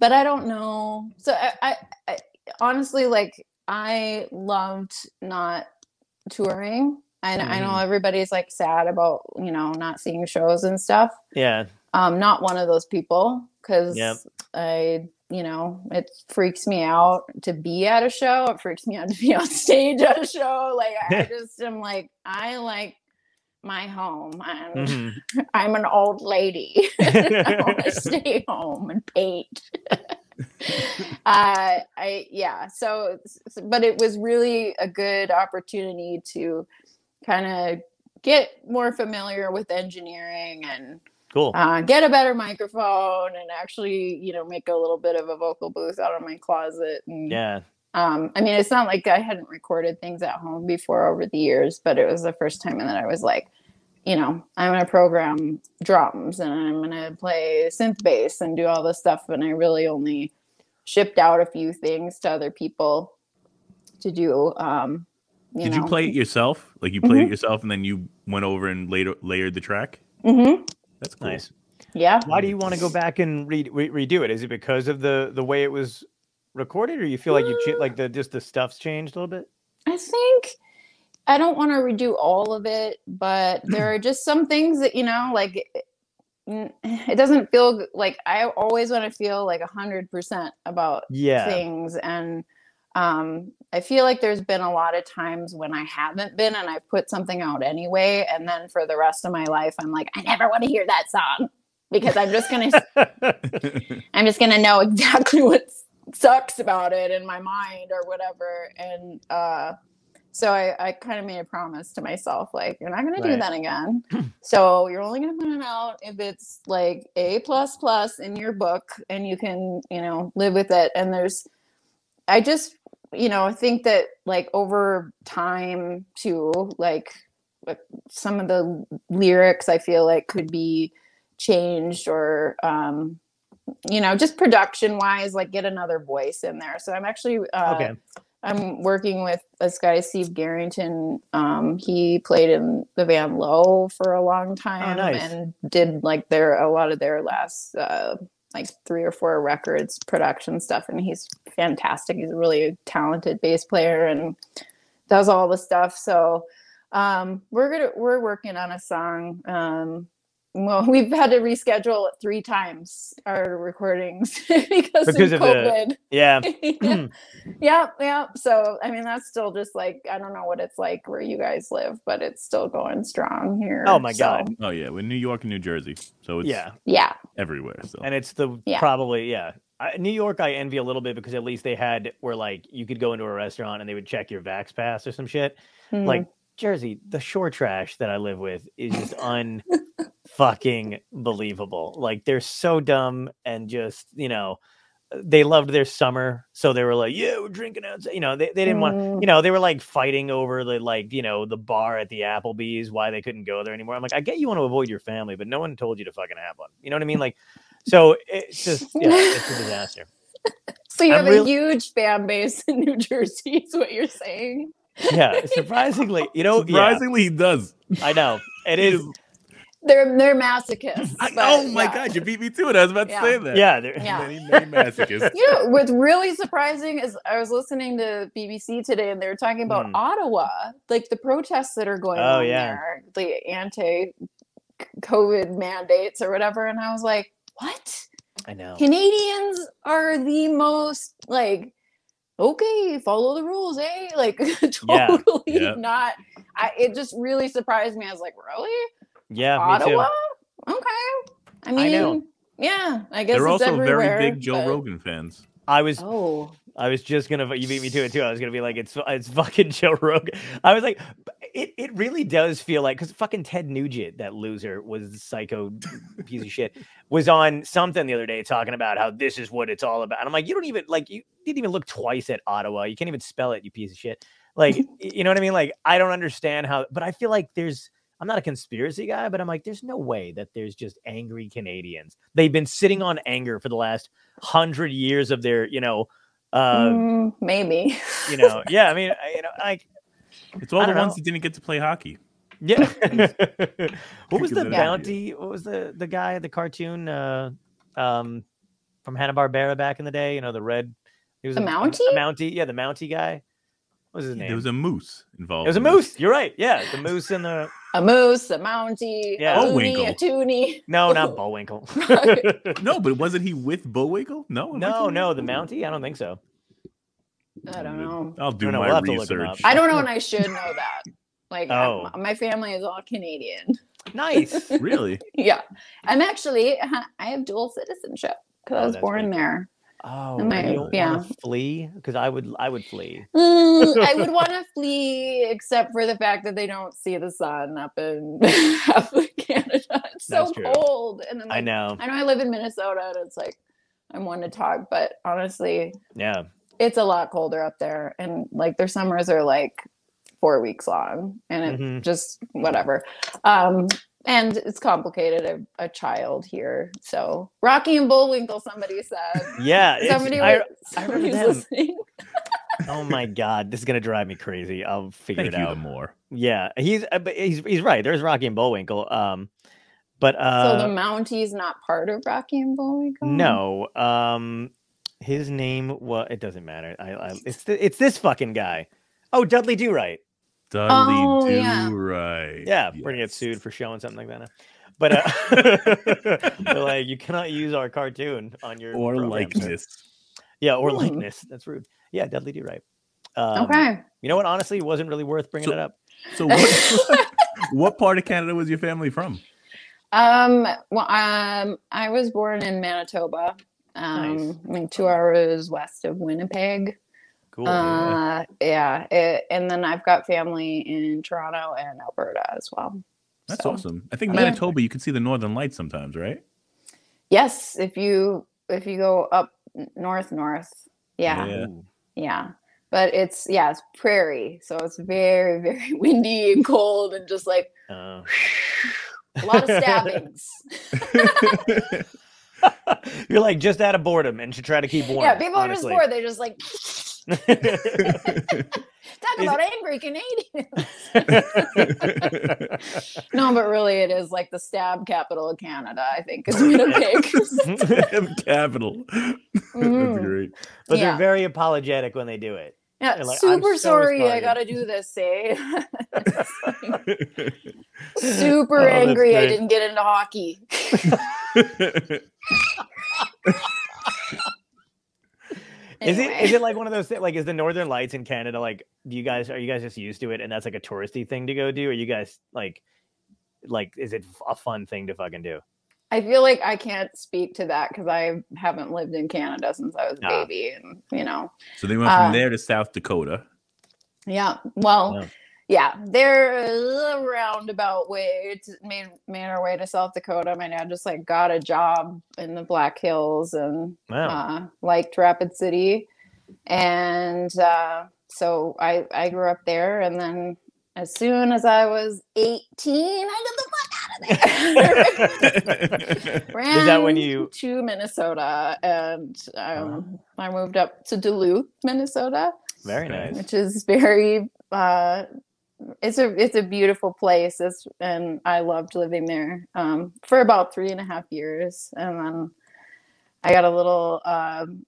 but i don't know so I, I, I honestly like i loved not touring I, I know Mhm. everybody's like sad about you know not seeing shows and stuff Yeah. um not one of those people because Yep. i you know it freaks me out to be at a show it freaks me out to be on stage at a show like i just am like i like my home and Mhm. I'm an old lady. I want to stay home and paint. uh, I yeah. So, but it was really a good opportunity to kind of get more familiar with engineering and Cool. uh, get a better microphone and actually, you know, make a little bit of a vocal booth out of my closet. And, yeah. um, I mean, it's not like I hadn't recorded things at home before over the years, but it was the first time that I was like, you know, I'm gonna program drums and I'm gonna play synth bass and do all this stuff. And I really only shipped out a few things to other people to do. Um, you Did know. you play it yourself? Like you played Mhm. it yourself, and then you went over and later layered the track. hmm That's cool. Nice. Yeah. Why do you want to go back and re- re- redo it? Is it because of the the way it was recorded, or you feel like you cha- like the just the stuff's changed a little bit? I think I don't want to redo all of it, but there are just some things that you know, like it- doesn't feel like I always want to feel like a hundred percent about Yeah. things, and um, I feel like there's been a lot of times when I haven't been, and I've put something out anyway, and then for the rest of my life, I'm like, I never want to hear that song because I'm just gonna I'm just gonna know exactly what sucks about it in my mind or whatever. And uh, so I, I kind of made a promise to myself, like, you're not gonna do that again. so you're only gonna put it out if it's like A plus plus in your book and you can, you know, live with it. And there's I just, you know, think that like over time too, like like, some of the lyrics I feel like could be changed or um you know just production wise like get another voice in there so i'm actually uh okay. i'm working with this guy steve garrington um he played in the band Low for a long time nice. and did like their a lot of their last uh like three or four records production stuff and he's fantastic. He's a really talented bass player and does all the stuff. So um we're gonna we're working on a song um well we've had to reschedule it three times our recordings because, Because of of the- covid Yeah. yeah. yeah yeah so i mean that's still just like i don't know what it's like where you guys live but it's still going strong here Oh my so, God. oh yeah, we're in New York and New Jersey, so it's Yeah. yeah everywhere. So And it's the Yeah. probably yeah. I, New York, I envy a little bit because at least they had where like you could go into a restaurant and they would check your Vax pass or some shit. Hmm. Like Jersey, the shore trash that I live with is just un fucking believable. Like they're so dumb and just you know they loved their summer, so they were like, yeah, we're drinking outside. You know, they, they didn't want Mm. you know, they were like fighting over the like, you know, the bar at the Applebee's, why they couldn't go there anymore. I'm like, I get you want to avoid your family, but no one told you to fucking have one. You know what I mean? Like, So it's just yeah, it's a disaster. So you I'm have real- a huge fan base in New Jersey, is what you're saying. Yeah, surprisingly, you know, yeah, Surprisingly, he does. I know it He is. is- They're they're masochists. I- but oh my yeah. god, you beat me to it. I was about Yeah. to say that. Yeah, they're- Yeah. Many, many masochists. You know, what's really surprising is I was listening to BBC today and they were talking about Hmm. Ottawa, like the protests that are going Oh, on yeah. there, the anti COVID mandates or whatever. And I was like, what? I know. Canadians are the most like, okay, follow the rules, eh? Like, totally Yeah. not. I, it just really surprised me. I was like, really? Yeah, me Ottawa? too. Okay. I mean, I know. yeah, I guess They're it's also everywhere, very big Joe but- Rogan fans. I was Oh, I was just gonna you beat me to it too. I was gonna be like, it's it's fucking Joe Rogan. I was like, it it really does feel like because fucking Ted Nugent, that loser, was psycho piece of shit, was on something the other day talking about how this is what it's all about. And I'm like, you don't even like you didn't even look twice at Ottawa. You can't even spell it, you piece of shit. Like, you know what I mean? Like, I don't understand how, but I feel like there's. I'm not a conspiracy guy, but I'm like, there's no way that there's just angry Canadians. They've been sitting on anger for the last hundred years of their, you know, uh, Mm, maybe. you know, yeah. I mean, I- you know, like, It's all the don't ones know. that didn't get to play hockey. yeah. what was the of bounty? What was the the guy, the cartoon, uh, um, from Hanna Barbera back in the day? You know, the red. He was The a, a- Mountie? A Mountie, yeah, the Mountie guy. What was his name? There was a moose involved. it was a in this. moose. You're right. Yeah, the moose and the A moose, a mountie, Yeah. a loony, a Bullwinkle. toonie. no, not Bullwinkle. No, but wasn't he with Bullwinkle? No, no, no, the Bullwinkle? Mountie. I don't think so. I don't know. I'll do don't know, my we'll have to look him research. I don't know, and I should know that. Like, Oh. my family is all Canadian. Nice. Really? Yeah, I'm actually I have dual citizenship because Oh, I was born pretty there. Oh, Am I- you don't yeah. flee? Because I would, I would flee. Mm, I would want to flee, except for the fact that they don't see the sun up in half of Canada. It's so true. cold, and then I know. I know I live in Minnesota, and it's like I'm one to talk, but honestly, Yeah. It's a lot colder up there, and like their summers are like four weeks long, and it Mhm. just whatever. Um, and it's complicated. A, a child here, so Rocky and Bullwinkle. Somebody said. Yeah. Somebody, was, I remember somebody was them. listening. oh my god, this is gonna drive me crazy. I'll figure Thank it you, out. more. Yeah, he's uh, but he's he's right. There's Rocky and Bullwinkle. Um, but so uh, the Mountie's not part of Rocky and Bullwinkle. no. Um, his name. Well, it doesn't matter. I, I it's th- it's this fucking guy. Oh, Dudley Do Right. Dudley Oh, do yeah. right. Yeah, we're gonna get sued for showing something like that. Now. But uh, they're like, you cannot use our cartoon on your Or program, sir." likeness. Yeah, or Hmm. likeness. That's rude. Yeah, Dudley Do Right. Um, Okay. You know what? Honestly, it wasn't really worth bringing So- it up. So what, what part of Canada was your family from? Um. Well, um, I was born in Manitoba. Um, Nice. I mean, two hours west of Winnipeg. Cool. yeah. Uh, yeah. it- and then I've got family in Toronto and Alberta as well. That's So, awesome. I think yeah. Manitoba, you can see the northern lights sometimes, right? Yes, if you if you go up north north, yeah, Yeah. Yeah. But it's yeah, it's prairie, so it's very very windy and cold and just like Uh, a lot of stabbings. You're like just out of boredom and should try to keep warm. yeah, people are just bored. They're just like talk about angry Canadians. no, but really, it is like the stab capital of Canada. I think is Winnipeg. Capital. That's Mm. great. but Yeah. they're very apologetic when they do it. Yeah, like, super so sorry. I gotta do this. Say, super Oh, angry. I didn't get into hockey. Is it Anyway. is it like one of those like is the Northern Lights in Canada like do you guys are you guys just used to it and that's like a touristy thing to go do? Or you guys like like is it a fun thing to fucking do? I feel like I can't speak to that because I haven't lived in Canada since I was a Ah. baby, and you know, so they went from Uh, there to South Dakota. yeah. Well, Yeah. Yeah, they're roundabout way. To, made made our way to South Dakota. My dad just like got a job in the Black Hills and Wow. uh, liked Rapid City, and uh, so I I grew up there. And then as soon as I was eighteen, I got the fuck out there. Is that when Ran you- to Minnesota and um, I moved up to Duluth, Minnesota, Very nice. which is very uh, it's a it's a beautiful place. It's, and I loved living there um, for about three and a half years, and then I got a little, um,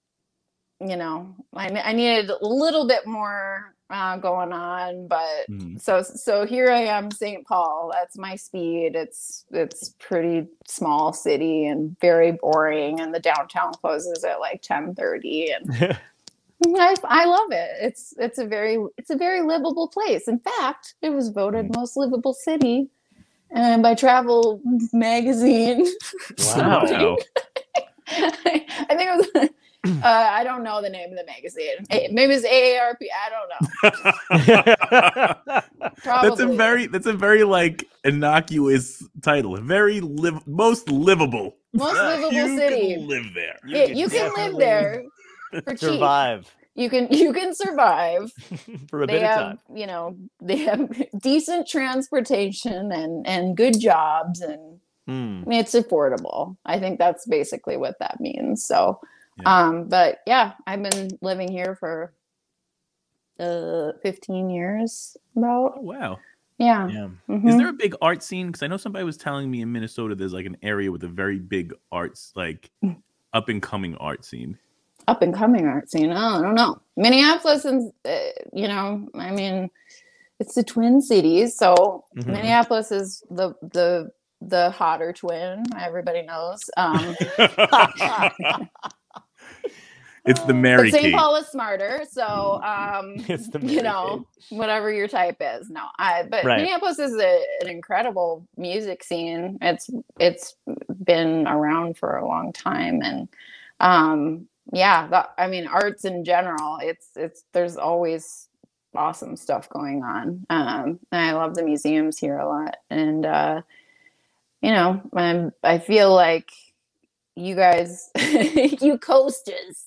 you know, I, I needed a little bit more uh, going on, but Mhm. so so here I am, St. Paul. That's my speed. It's it's pretty small city and very boring, and the downtown closes at like ten thirty, and I, I love it. It's it's a very it's a very livable place. In fact, it was voted most livable city, and by Travel Magazine. Wow. Wow. I think it was. Uh, I don't know the name of the magazine. Maybe it's AARP. I don't know. That's a very that's a very like innocuous title. Very live most livable. most livable city. you city. Can live there. Yeah, can You, can live definitely there for cheap. Survive You can you can survive. for a they bit of time. you know they have decent transportation and and good jobs and Hmm. I mean, it's affordable. I think that's basically what that means. So, Yeah. um, but yeah, I've been living here for uh 15 years about. Oh wow. Yeah. Yeah. Mhm. Is there a big art scene? Because I know somebody was telling me in Minnesota there's like an area with a very big arts, like Mm. up and coming art scene. Up and coming art scene? Oh, I don't know. Minneapolis and uh, you know, I mean, it's the Twin Cities, so Mhm. Minneapolis is the the the hotter twin. Everybody knows. Um, It's the Mary St. Paul is smarter, so um, It's the you Mary know whatever your type is. No, I but Right. Minneapolis is a, an incredible music scene. It's it's been around for a long time, and um, yeah, that, I mean arts in general. It's it's there's always awesome stuff going on. Um, and I love the museums here a lot, and uh, you know, I'm, I feel like you guys, you coasters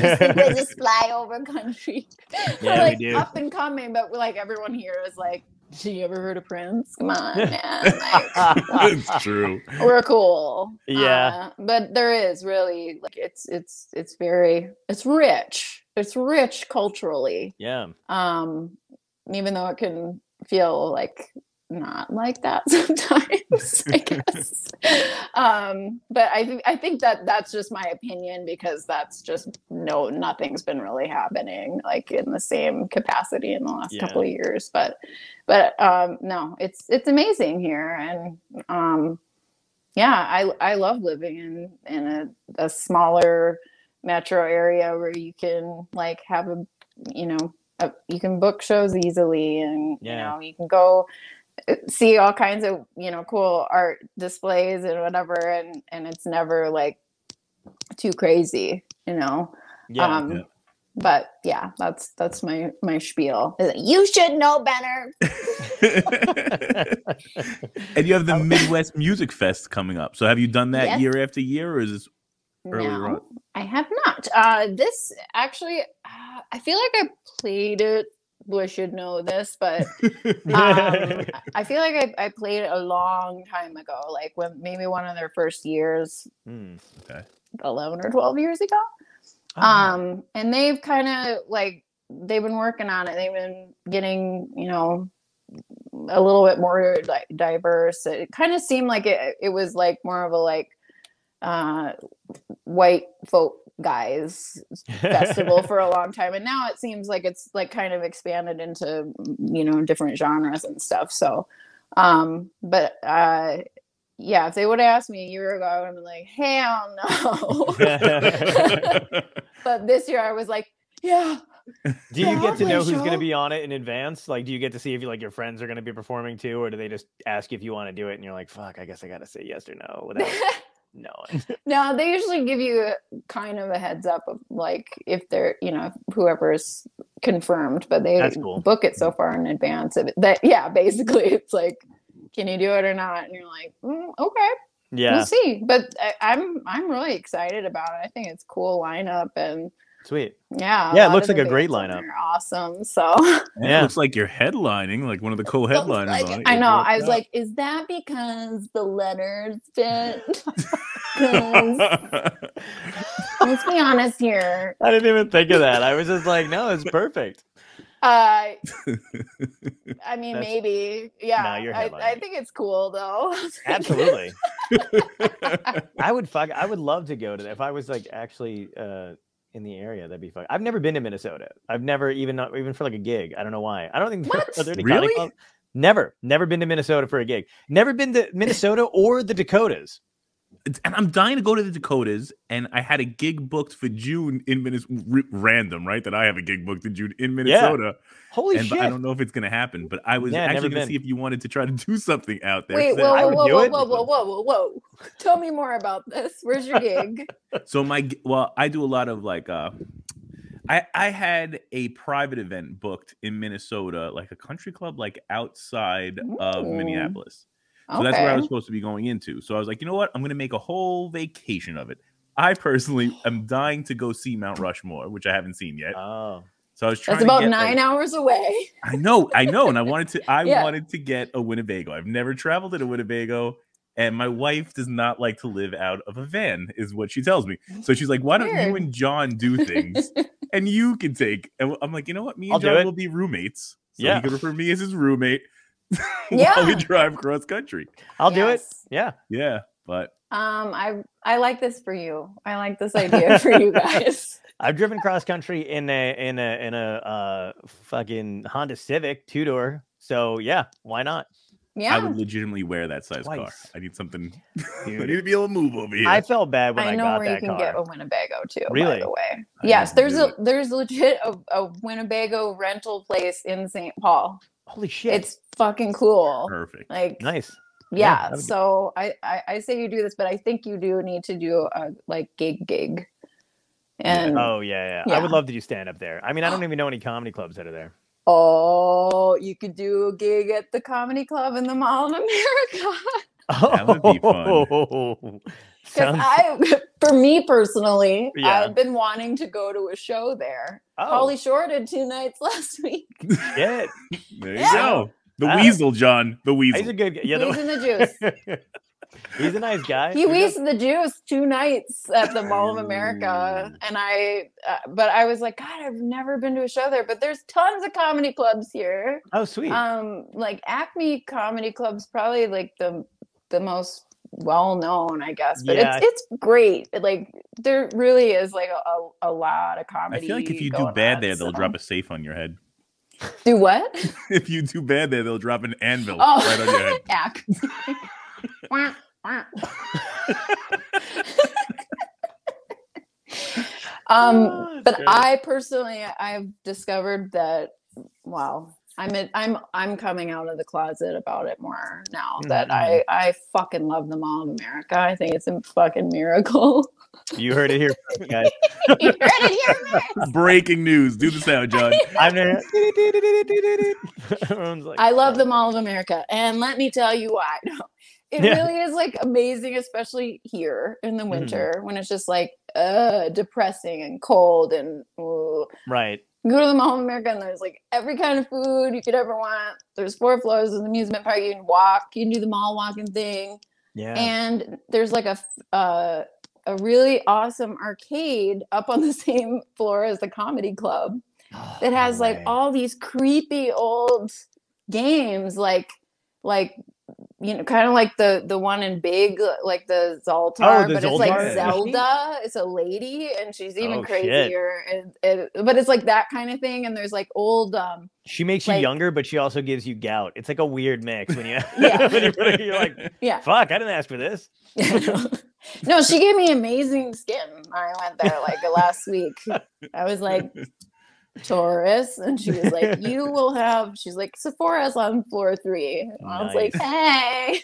just think we just fly over country. Yeah, We're we like do. up and coming, but like everyone here is like, "Have you ever heard of Prince? Come on, man! Like, it's true. we're cool." Yeah. Uh, but there is really like it's it's it's very it's rich. It's rich culturally. yeah. Um, even though it can feel like not like that sometimes, I guess. um, but I think I think that that's just my opinion because that's just no nothing's been really happening like in the same capacity in the last Yeah. couple of years. But but um, no, it's it's amazing here, and um, yeah, I I love living in in a, a smaller metro area where you can like have a you know you can book shows easily and you know you can go see all kinds of you know cool art displays and whatever and and it's never like too crazy you know Yeah. um Yeah. but yeah that's that's my my spiel you should know better and you have the Midwest Music Fest coming up. So have you done that Yes. year after year, or is this earlier no on? i have not uh this actually uh, i feel like i played it I should know this, but um, I feel like I, I played it a long time ago, like when maybe one of their first years, Hmm. 11 or 12 years ago. Oh, Um, and they've kind of like, they've been working on it. They've been getting, you know, a little bit more like diverse. It kind of seemed like it, it was like more of a like, uh, white folk guys festival for a long time and now it seems like it's like kind of expanded into you know different genres and stuff so um but uh yeah if they would have asked me a year ago i would have been like hell no but this year i was like yeah do you get to know who's going to be on it in advance? Like, do you get to see if you like your friends are going to be performing too, or do they just ask if you want to do it and you're like, "Fuck, I guess I got to say yes or no" without knowing? no they usually give you kind of a heads up of like if they're you know whoever's confirmed but they cool. book it so far in advance that yeah basically it's like can you do it or not? And you're like mm, okay. Yeah, we'll see. But I, i'm i'm really excited about it. I think it's cool lineup and Sweet. Yeah. Yeah, it looks like a great lineup. Awesome. So It Yeah. looks like you're headlining, like one of the co-headliners Like, on it. I know. I was that. like, is that because the letters fit? 'Cause let's be honest here. I didn't even think of that. I was just like, no, it's perfect. Uh, I mean, That's- maybe. Yeah. you're I, I think it's cool though. Absolutely. I would fuck. I would love to go to that if I was like actually uh, in the area. That'd be fun. I've never been to Minnesota. I've never even not even for like a gig. I don't know why. I don't think there, What? are there any Really? Never, never been to Minnesota for a gig. Never been to Minnesota or the Dakotas. It's- and I'm dying to go to the Dakotas, and I had a gig booked for June in Minnesota. Random, right? That I have a gig booked in June in Minnesota, Yeah. Holy and shit! I don't know if it's gonna happen. But I was Yeah, actually gonna been. see if you wanted to try to do something out there. Wait, whoa, I whoa, would whoa, whoa, it. whoa, whoa, whoa, whoa, whoa! Tell me more about this. Where's your gig? So my well, I do a lot of like uh I I had a private event booked in Minnesota, like a country club like outside of Minneapolis. So that's where I was supposed to be going into. So I was like, you know what? I'm gonna make a whole vacation of it. I personally am dying to go see Mount Rushmore, which I haven't seen yet. Oh, So I was trying That's to about nine like- hours away. I know, I know, and I wanted to. I Yeah. wanted to get a Winnebago. I've never traveled in a Winnebago, and my wife does not like to live out of a van, is what she tells me. So she's like, "Why don't you and John do things, and you can take?" And I'm like, "You know what? Me and I'll John will be roommates. So Yeah. he could refer me as his roommate Yeah. while we drive cross country. I'll do it. Yeah. Yeah, but Um, I I like this for you. I like this idea for you guys. I've driven cross country in a in a in a uh, fucking Honda Civic two door. So yeah, why not? Yeah. I would legitimately wear that size car. I need something. I need to be able to move over here. I felt bad when I I, know got where you can car. get a Winnebago too. Really? By the way, I yes, there's a it. there's legit a, a Winnebago rental place in St. Paul. Holy shit! It's fucking cool. Perfect. Like nice. Yeah, yeah, that'd be- so I, I I say you do this, but I think you do need to do a like gig gig. And Oh yeah, yeah, I would love to do stand up there. I mean, I don't even know any comedy clubs that are there. oh, you could do a gig at the comedy club in the Mall of America. That would be fun. fun. Because I, for me personally, Yeah. I've been wanting to go to a show there. Oh. Pauly Shore did two nights last week. shit. There you Yeah. go. The Ah. weasel, John. The weasel. He's a good guy. Yeah, He's in the juice. He's a nice guy. He We weased the juice two nights at the Mall of America, and I, uh, but I was like, God, I've never been to a show there. But there's tons of comedy clubs here. Oh, sweet. Um, like Acme Comedy Club's probably like the the most well known, I guess. But Yeah. it's it's great. Like there really is like a, a, lot of comedy. I feel like if you do bad on, there, they'll so- drop a safe on your head. do what? If you do bad there, they'll drop an anvil Oh, right on your head. Acme. Wah, wah. um Ah, but i personally i've discovered that wow i'm in, i'm i'm coming out of the closet about it more now that Mm-hmm. i i fucking love the mall of america i think it's a fucking miracle You heard it here, guys. you heard it here first. Breaking news. Do the sound, John. I'm there. Like, i love the mall of america and let me tell you why it Yeah. really is like amazing especially here in the Mhm. winter when it's just like uh depressing and cold and ooh. right. Go to the Mall of America and there's like every kind of food you could ever want. There's four floors of the amusement park. You can walk. You can do the mall walking thing, Yeah. and there's like a uh, a really awesome arcade up on the same floor as the comedy club that has like all these creepy old games, like like you know, kind of like the the one in Big, like the Zoltar, Oh, the but it's like Zelda. It's a lady, and she's even Oh, shit. crazier. And, and but it's like that kind of thing. And there's like old um She makes you younger, but she also gives you gout. It's like a weird mix when you, Yeah. when you put it, you're like, yeah. fuck, I didn't ask for this. no, she gave me amazing skin. I went there like last week. I was like, Taurus, and she was like, "You will have." She's like, "Sephora's on floor three. And I was like, "Hey."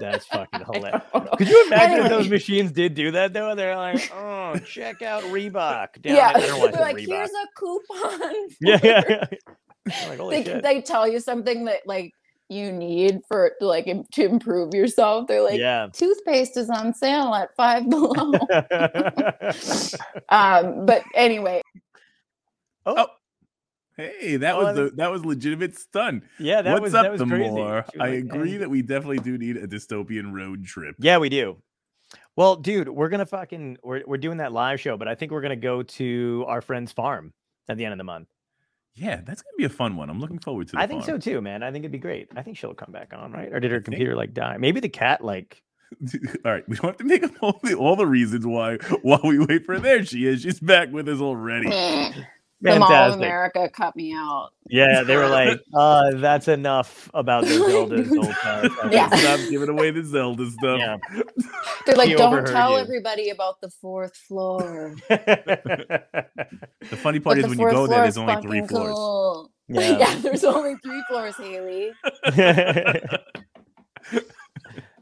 That's fucking hilarious. I don't know. Could you imagine if those machines did do that though? They're like, oh, check out Reebok. Down yeah, at, I don't know why I they're like, Reebok. "Here's a coupon." yeah, for-" yeah, yeah. I'm like, They, shit. they tell you something that like you need for like im- to improve yourself. They're like, yeah. toothpaste is on sale at five below. um, but anyway, Oh. oh, Hey, that Oh, was the that was legitimate stun. yeah, that What's was up, that was the crazy. more? Was I like, agree "Hey." that we definitely do need a dystopian road trip. Yeah, we do. Well, dude, we're gonna fucking we're we're doing that live show, but I think we're gonna go to our friend's farm at the end of the month. Yeah, that's gonna be a fun one. I'm looking forward to. The I think so too, man. I think it'd be great. I think she'll come back on, right? Or did her think- computer like die? Maybe the cat like all right, we don't have to make up all the, all the reasons why while we wait for her. There she is. She's back with us already. meh, the Mall of. America cut me out. Yeah, they were like, uh, that's enough about the Zelda's old car. Yeah. Stop giving away the Zelda stuff. Yeah. They're like, She don't overheard tell you." everybody about the fourth floor. The funny part But is the when you fourth go there, floor there's is only three fucking floors. cool. Yeah. yeah, there's only three floors, Haley.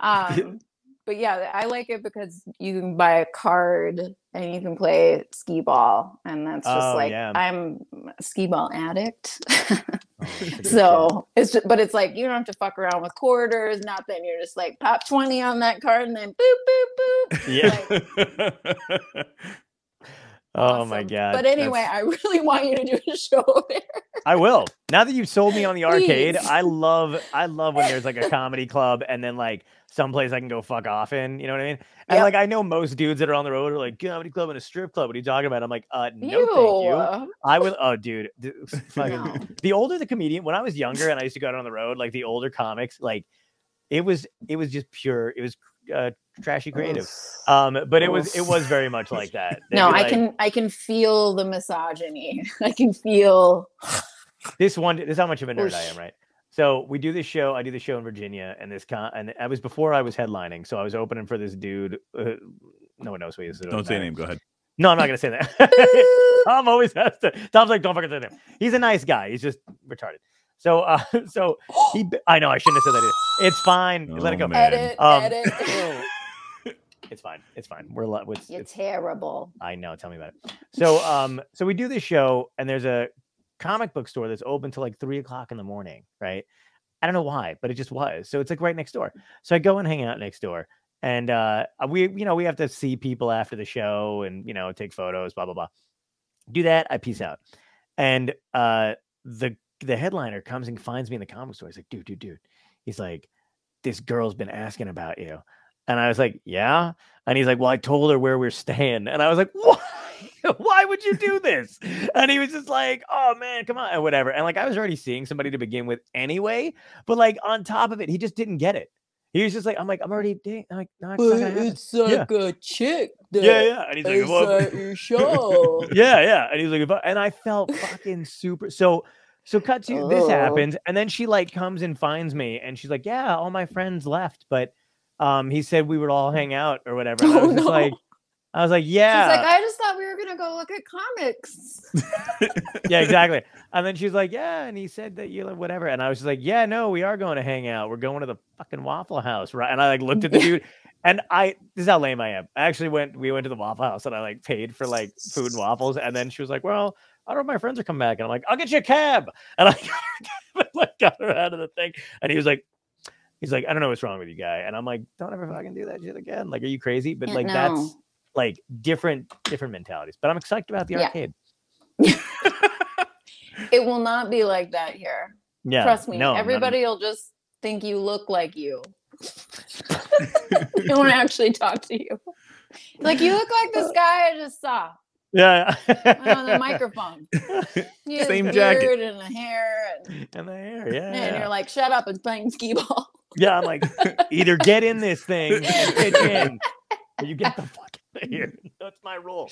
Um, but yeah, I like it because you can buy a card and you can play skee ball, and that's just Oh, like yeah. I'm a skee ball addict. Oh, that's a good shit. so it's just, but it's like you don't have to fuck around with quarters. Nothing. You're just like pop twenty on that card, and then boop boop boop. Yeah. Like, Oh my god. But anyway, that's- I really want you to do a show there. I will. Now that you've sold me on the arcade, Please. I love I love when there's like a comedy club and then like someplace I can go fuck off in. You know what I mean? And Yep. like I know most dudes that are on the road are like comedy club and a strip club. What are you talking about? I'm like, uh no, thank you. I would oh dude. fucking No. the older the comedian when I was younger and I used to go out on the road, like the older comics, like it was it was just pure, it was uh trashy creative. Um, but it was it was very much like that. They'd No, be I can I can feel the misogyny. I can feel this one this is how much of a nerd I am, right? So we do this show. I do the show in Virginia, and this con, and I was before I was headlining, so I was opening for this dude. Uh, no one knows who he is. so Don't say a matter. name. Go ahead. No, I'm not gonna say that. Tom always has to. Tom's like, don't fucking say that. He's a nice guy. He's just retarded. So, uh, so he. I know I shouldn't have said that. either. It's fine. Let it Oh, go. man. edit, Um, edit. It's fine. It's fine. We're. li- It's, You're it's terrible. I know. Tell me about it. So, um, so we do this show, and there's a comic book store that's open till like three o'clock in the morning, right? I don't know why, but it just was. So it's like right next door. So I go and hang out next door, and uh, we, you know, we have to see people after the show, and you know, take photos, blah blah blah. Do that. I peace out, and uh, the the headliner comes and finds me in the comic store. He's like, dude, dude, dude. He's like, this girl's been asking about you. And I was like, yeah. And he's like, well, I told her where we're staying. And I was like, why? Why would you do this? And he was just like, oh man, come on, and whatever. And like, I was already seeing somebody to begin with anyway. But like, on top of it, he just didn't get it. He was just like, I'm like, I'm already dating. I'm like, no, it's not gonna happen." like a chick Yeah, yeah. And he's like, "Well, show. yeah, yeah. And he's like, if I-" and I felt fucking super. So, so cut to this Oh. happens, and then she like comes and finds me, and she's like, yeah, all my friends left, but um, he said we would all hang out or whatever. And I Oh, was just no. like, I was like, yeah, She's like, I just thought we were gonna go look at comics. yeah, exactly. And then she's like, yeah, and he said that you like whatever, and I was just like, yeah, no, we are going to hang out. We're going to the fucking Waffle House, right? And I like looked at the dude. And I, this is how lame I am. I actually went, we went to the Waffle House and I like paid for like food and waffles. And then she was like, well, I don't know if my friends are coming back. And I'm like, I'll get you a cab. And I got her, like, got her out of the thing. And he was like, he's like, I don't know what's wrong with you, guy. And I'm like, don't ever fucking do that shit again. Like, are you crazy? But Yeah, like, no. that's like different, different mentalities. But I'm excited about the Yeah. arcade. It will not be like that here. Yeah. Trust me. no, Everybody will just think you look like you. they won't actually talk to you. Like you look like this uh. guy I just saw Yeah. on oh, the microphone. He has Same a jacket. beard and a hair, and, And the hair, yeah. and yeah. you're like, "Shut up and playing skee ball." Yeah, I'm like, either get in this thing and pitch in, or you get the fuck out of here. That's my rule.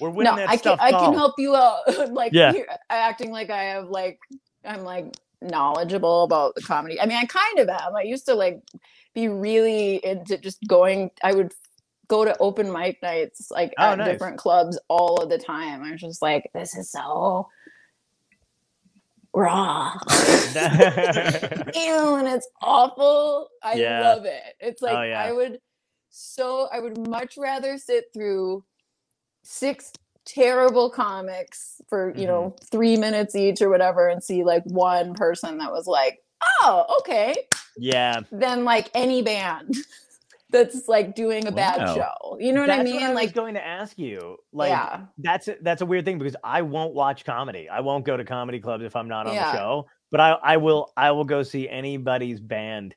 We're winning no, that I can stuff. I can help you out. like, Yeah. you're acting like I have like I'm like knowledgeable about the comedy. I mean, I kind of am. I used to like be really into just going. I would go to open mic nights like Oh, at nice. different clubs all of the time. I was just like, this is so raw. Ew, and it's awful. I Yeah. love it. It's like Oh, yeah. I would so I would much rather sit through six terrible comics for, you know, Mm-hmm. 3 minutes each or whatever and see like one person that was like, oh, okay. Yeah, Than like any band that's like doing a bad Wow. show. You know what I That's mean? I was like, going to ask you. Like, yeah, that's a, that's a weird thing because I won't watch comedy. I won't go to comedy clubs if I'm not on Yeah. the show. But I I will I will go see anybody's band,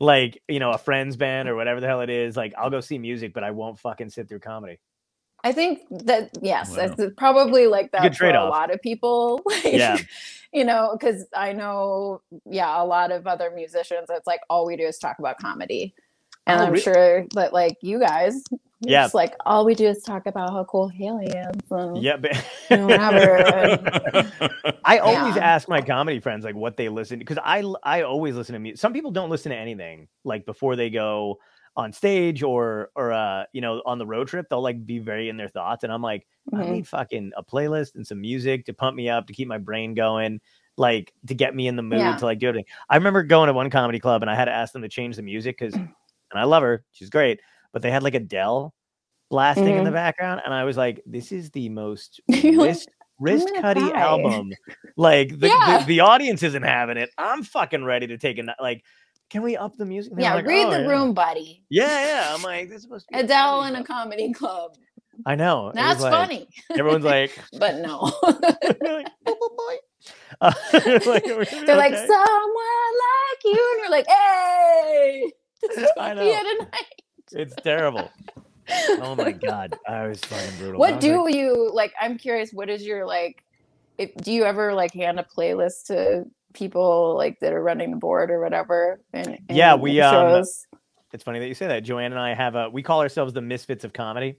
like you know a friend's band or whatever the hell it is. Like I'll go see music, but I won't fucking sit through comedy. I think that yes, Wow. it's probably like that for a lot of people. Like, Yeah. you know, because I know, yeah, a lot of other musicians. It's like all we do is talk about comedy, and Oh, I'm re- sure that like you guys, Yeah. it's like all we do is talk about how cool Haley is. And, Yeah, but whatever. I always Yeah. ask my comedy friends like what they listen because I I always listen to music. Some people don't listen to anything like before they go on stage or or uh you know on the road trip they'll like be very in their thoughts and I'm like I Mhm. need fucking a playlist and some music to pump me up to keep my brain going like to get me in the mood Yeah. to like do everything. I remember going to one comedy club and I had to ask them to change the music because and I love her she's great but they had like Adele blasting in the background and I was like this is the most wrist, wrist cutty album like the, Yeah. the the audience isn't having it I'm fucking ready to take a like can we up the music And they were yeah, like, read "Oh, the yeah." room, buddy. yeah yeah I'm like this is supposed to be a Adele in a comedy club. I know That's like- funny, everyone's like but no. Like, "Boop, boop. Uh, like, "Are we gonna be They're like okay?" someone like you, and you're like, hey, this is I Sophia know. tonight. it's terrible. Oh my god, I was fucking brutal. What do like, you like? I'm curious. What is your like? If, do you ever like hand a playlist to people like that are running the board or whatever? And, Yeah, we, um, it's funny that you say that. Joanne and I have a we call ourselves the Misfits of Comedy.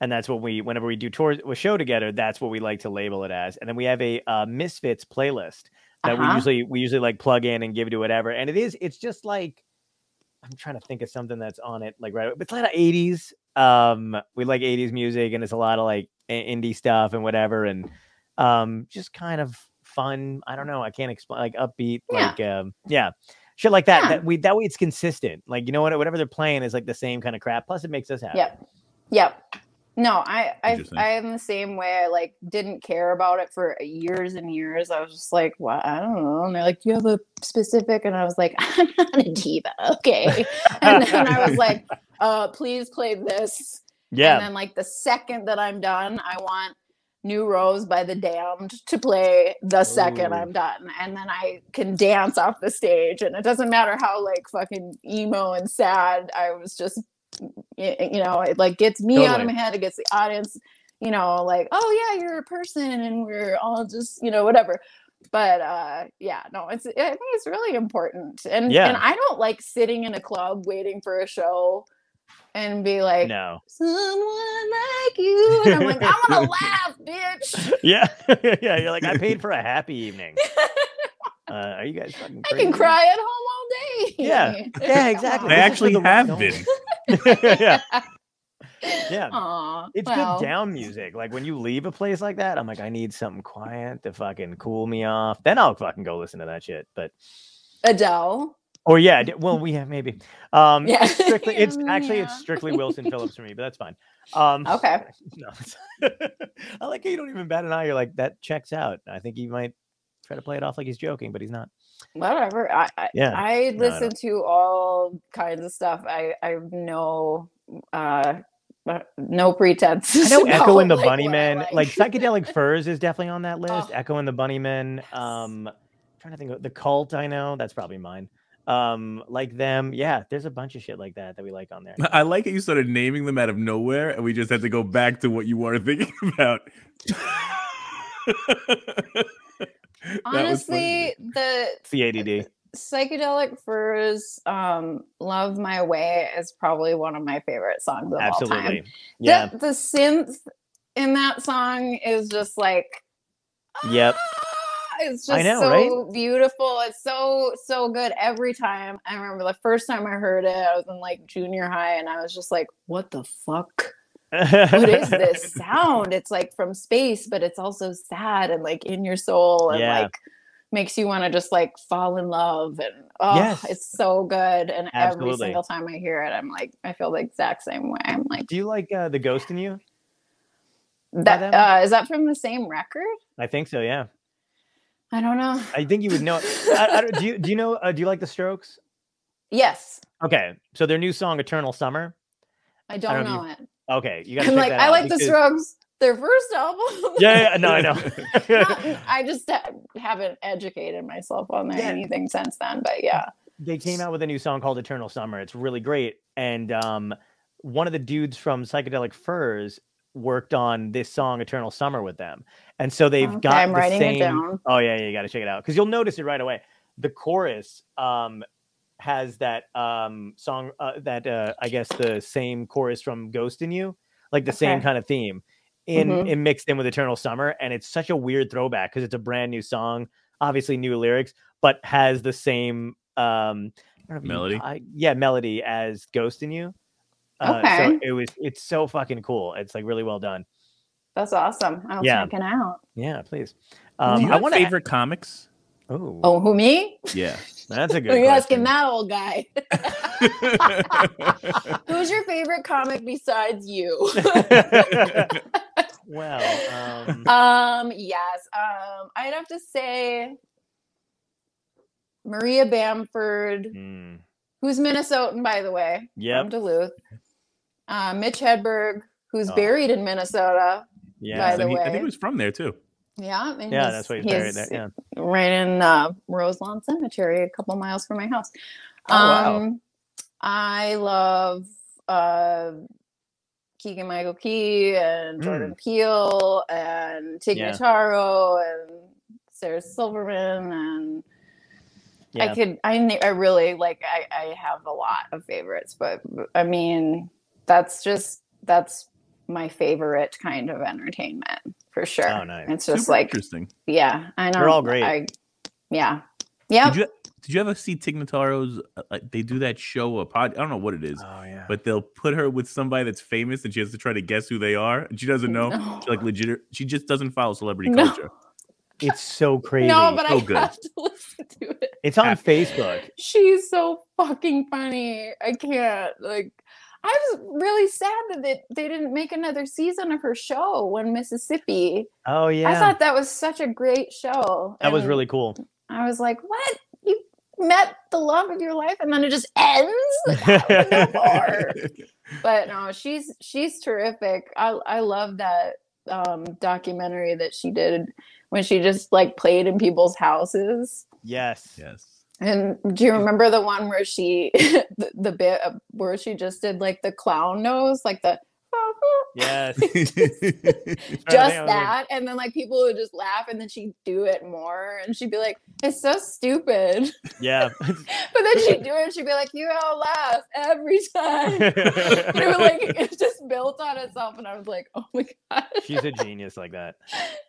And that's what we whenever we do tours a show together, that's what we like to label it as. And then we have a uh, Misfits playlist that we Uh-huh. usually we usually like plug in and give to whatever. And it is it's just like I'm trying to think of something that's on it like right. But it's a lot of 80s. Um, we like 80s music and it's a lot of like indie stuff and whatever, and um, just kind of fun. I don't know. I can't explain like upbeat, Yeah. like um, yeah, shit like that. Yeah. That we that way it's consistent. Like you know what, whatever they're playing is like the same kind of crap. Plus, it makes us happy. Yep. Yep. No, I I I am the same way. I like didn't care about it for years and years. I was just like, what? I don't know. And they're like, do you have a specific? And I was like, I'm not a diva. Okay. and then I was like, uh, please play this. Yeah. And then like the second that I'm done, I want New Rose by the Damned to play the second Ooh. I'm done. And then I can dance off the stage. And it doesn't matter how like fucking emo and sad I was just you know, it like gets me out of my head, it gets the audience, you know, like, oh yeah, you're a person and we're all just, you know, whatever. But uh yeah, no, it's I think it's really important. And Yeah. and I don't like sitting in a club waiting for a show and be like, no. someone like you. And I'm like, I want to laugh, bitch. Yeah. yeah. You're like, I paid for a happy evening. Uh, are you guys fucking I can cry at home all day. Yeah. Yeah, exactly. I actually have been. Yeah. Yeah. Aw, It's well, good down music. Like when you leave a place like that, I'm like, I need something quiet to fucking cool me off. Then I'll fucking go listen to that shit. But Adele. or yeah, well, we have maybe. Um, Yeah. it's strictly. It's actually it's strictly Wilson Phillips for me, but that's fine. Um, Okay. no, I like how you don't even bat an eye. You're like that checks out. I think he might try to play it off like he's joking, but he's not. Whatever. I I, Yeah. I No, I listen to all kinds of stuff. I I have no uh uh, no pretense. I know Echo and the like, Bunny what Men, like like. psychedelic furs is definitely on that list. Oh, Echo and the Bunnymen. yes. Um, trying to think of the cult. I know that's probably mine. Um, like them. Yeah, there's a bunch of shit like that that we like on there. I like how you started naming them out of nowhere, and we just had to go back to what you were thinking about. That was funny. honestly, the It's the ADD. Psychedelic furs um love my way is probably one of my favorite songs of all time Yeah. the, the synth in that song is just like Yep. ah, it's just know, so right? beautiful it's so so good every time i remember the first time i heard it i was in like junior high and i was just like what the fuck what is this sound it's like from space but it's also sad and like in your soul and Yeah. like makes you want to just like fall in love and oh Yes. it's so good and every single time i hear it i'm like i feel the exact same way i'm like Do you like uh, the Ghost in You? that uh is that from the same record I think so. Yeah. I don't know. I think you would know. I, I don't- do you do you know? Uh, do you like the Strokes? Yes, Okay, so their new song "Eternal Summer." I don't, don't know know if it. Okay, you got. I'm like, I like the Strokes. Their first album. Yeah, yeah, no, I know. Not- I just ha- haven't educated myself on Yeah. anything since then. But yeah, they came out with a new song called Eternal Summer. It's really great. And um, one of the dudes from Psychedelic Furs worked on this song Eternal Summer with them. And so they've Okay, got I'm the writing it same down. Oh yeah, yeah, you got to check it out cuz you'll notice it right away. The chorus um has that um song uh, that uh I guess the same chorus from Ghost in You, like the same kind of theme in, Mhm. in mixed in with Eternal Summer and it's such a weird throwback cuz it's a brand new song, obviously new lyrics, but has the same um I don't know if you- Melody? I- yeah, melody as Ghost in You. Uh, Okay. So it was it's so fucking cool. It's like really well done. that's awesome. I'll Yeah. check it out. Yeah, please. Do Um, you I have want to. favorite comics? Oh, Oh, who me? Yeah. that's a good. You're you asking that old guy? Who's your favorite comic besides you? Well, um, um, yes. Um, I'd have to say Maria Bamford, mm, who's Minnesotan, by the way, Yep. from Duluth. Uh, Mitch Hedberg, who's Oh. buried in Minnesota. yeah, By the he- I think he was from there too. Yeah, yeah, he's- that's why he's buried there. Yeah. right in uh, Roselawn Cemetery, a couple miles from my house. Oh, wow. um, I love uh, Keegan Michael Key and Jordan mm. Peele and Tig. Yeah. Notaro and Sarah Silverman and I could I I really like I I have a lot of favorites, but I mean that's just that's my favorite kind of entertainment for sure. Oh, nice. It's just Super like interesting. yeah, I know. They're all great. I, yeah. Yep. Did you did you ever see Tig Notaro's? uh, Like they do that show, a pod. I don't know what it is, Oh yeah. but they'll put her with somebody that's famous, and she has to try to guess who they are, and she doesn't know. No. She like legit. She just doesn't follow celebrity No. culture. it's so crazy. No, but I so good. have to listen to it. it's on Facebook. She's so fucking funny. I can't like. I was really sad that they, they didn't make another season of her show One Mississippi. Oh yeah. I thought that was such a great show. that was really cool. I was like, what? You met the love of your life and then it just ends? Like, I don't know more. but no, she's she's terrific. I I love that um documentary that she did when she just like played in people's houses. yes. yes. And do you remember the one where she the, the bit of- where she just did like the clown nose, like the Yes. just that, and then like people would just laugh, and then she'd do it more, and she'd be like, "It's so stupid," Yeah. but then she'd do it, and she'd be like, "You all laugh every time." but it was like it just built on itself, and I was like, "Oh my god!" She's a genius like that.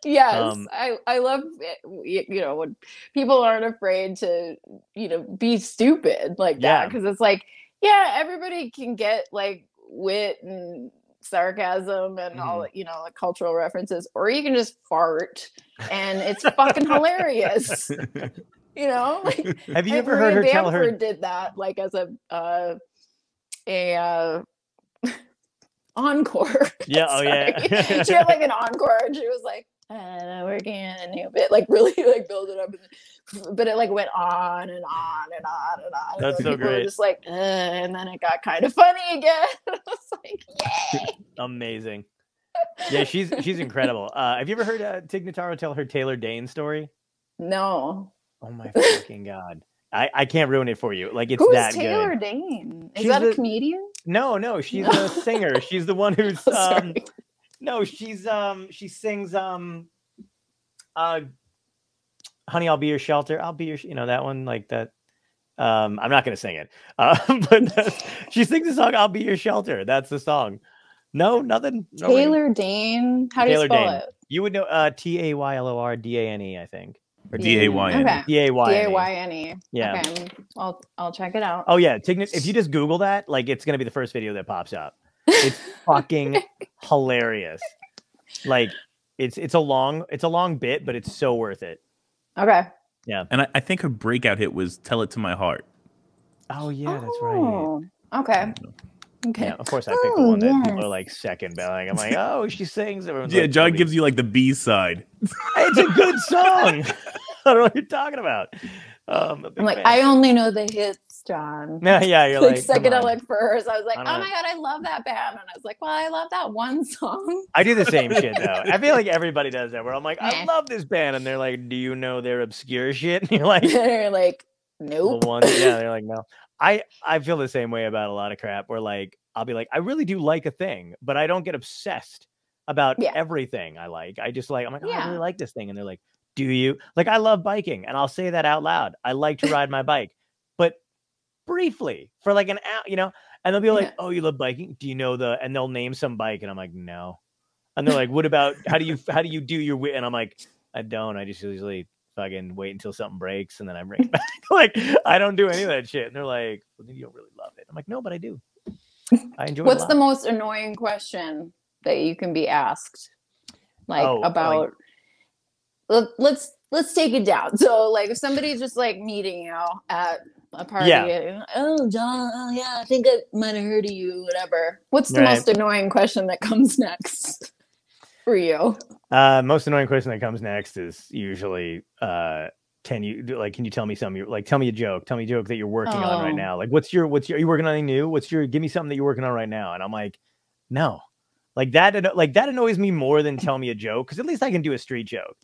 yes, um, I I love it, you know when people aren't afraid to you know be stupid like Yeah. that because it's like yeah everybody can get like wit and sarcasm and all Mm-hmm. you know like cultural references or you can just fart and it's fucking hilarious you know like Have you ever heard her tell her? Did that like as a uh a uh encore Yeah, oh, yeah. She had like an encore and she was like uh, working on a new bit like really like build it up and, but it like went on and on and on and on That's then so great. just like and then it got kind of funny again I was like yay Amazing. Yeah, she's she's incredible. Uh, have you ever heard uh, Tig Notaro tell her Taylor Dayne story? no Oh my fucking god! I, I can't ruin it for you. Like it's who's that Taylor good. Dane is She's that a the- comedian No, no, she's a singer. She's the one who's Oh, um, no, she's um she sings um uh Honey, I'll be your shelter. I'll be your sh-" you know that one like that. Um, I'm not gonna sing it. Uh, but she sings the song "I'll Be Your Shelter." That's the song. No, nothing. Taylor Dayne how do Taylor you spell Dane. it You would know uh, T A Y L O R D A N E. I think. Or D A Y N. okay D A Y. D N A E. Y N E. Yeah. Okay. I'll I'll check it out. Oh yeah, if you just Google that, like it's gonna be the first video that pops up. It's fucking hilarious. Like it's it's a long it's a long bit, but it's so worth it. Okay. Yeah. And I, I think her breakout hit was "Tell It to My Heart." Oh yeah, that's right. Oh, Okay. Okay. Yeah, of course I picked the Oh, one that people are like second belling. I'm like, oh, she sings. Everyone's Yeah, like, John gives you like the B side. It's a good song. I don't know what you're talking about. Um, I'm like, fan. I only know the hits, John. yeah, yeah, you're like, like, psychedelic furs. I was like, I oh my god, I love that band. And I was like, well, I love that one song. I do the same shit though. I feel like everybody does that. Where I'm like, I love this band, and they're like, Do you know their obscure shit? And you're like, They're like, the nope. one, yeah. They're like, no. I I feel the same way about a lot of crap. Where like, I'll be like, I really do like a thing, but I don't get obsessed about Yeah. everything I like. I just like, I'm like, oh, I really like this thing, and they're like, Do you? Like, I love biking, and I'll say that out loud. I like to ride my bike, briefly for like an hour, you know. And they'll be like, Yeah. "Oh, you love biking? Do you know the?" And they'll name some bike, and I'm like, "No." And they're like, "What about how do you how do you do your?" wi-" And I'm like, "I don't. I just usually fucking wait until something breaks, and then I bring it back. like I don't do any of that shit." And they're like, well, "You don't really love it." I'm like, "No, but I do. I enjoy." What's the most annoying question that you can be asked? Like Oh, like- about let, let's let's take it down. So like if somebody's just like meeting you at a party, Yeah. oh John, oh yeah, I think I might have heard of you, whatever. What's the Right. most annoying question that comes next for you? Uh, most annoying question that comes next is usually, uh, "Can you like? Can you tell me something? Like, tell me a joke. Tell me a joke that you're working on right Oh. now. Like, what's your what's your? Are you working on anything new? What's your? Give me something that you're working on right now." And I'm like, "No, like that. Like that annoys me more than tell me a joke because at least I can do a street joke."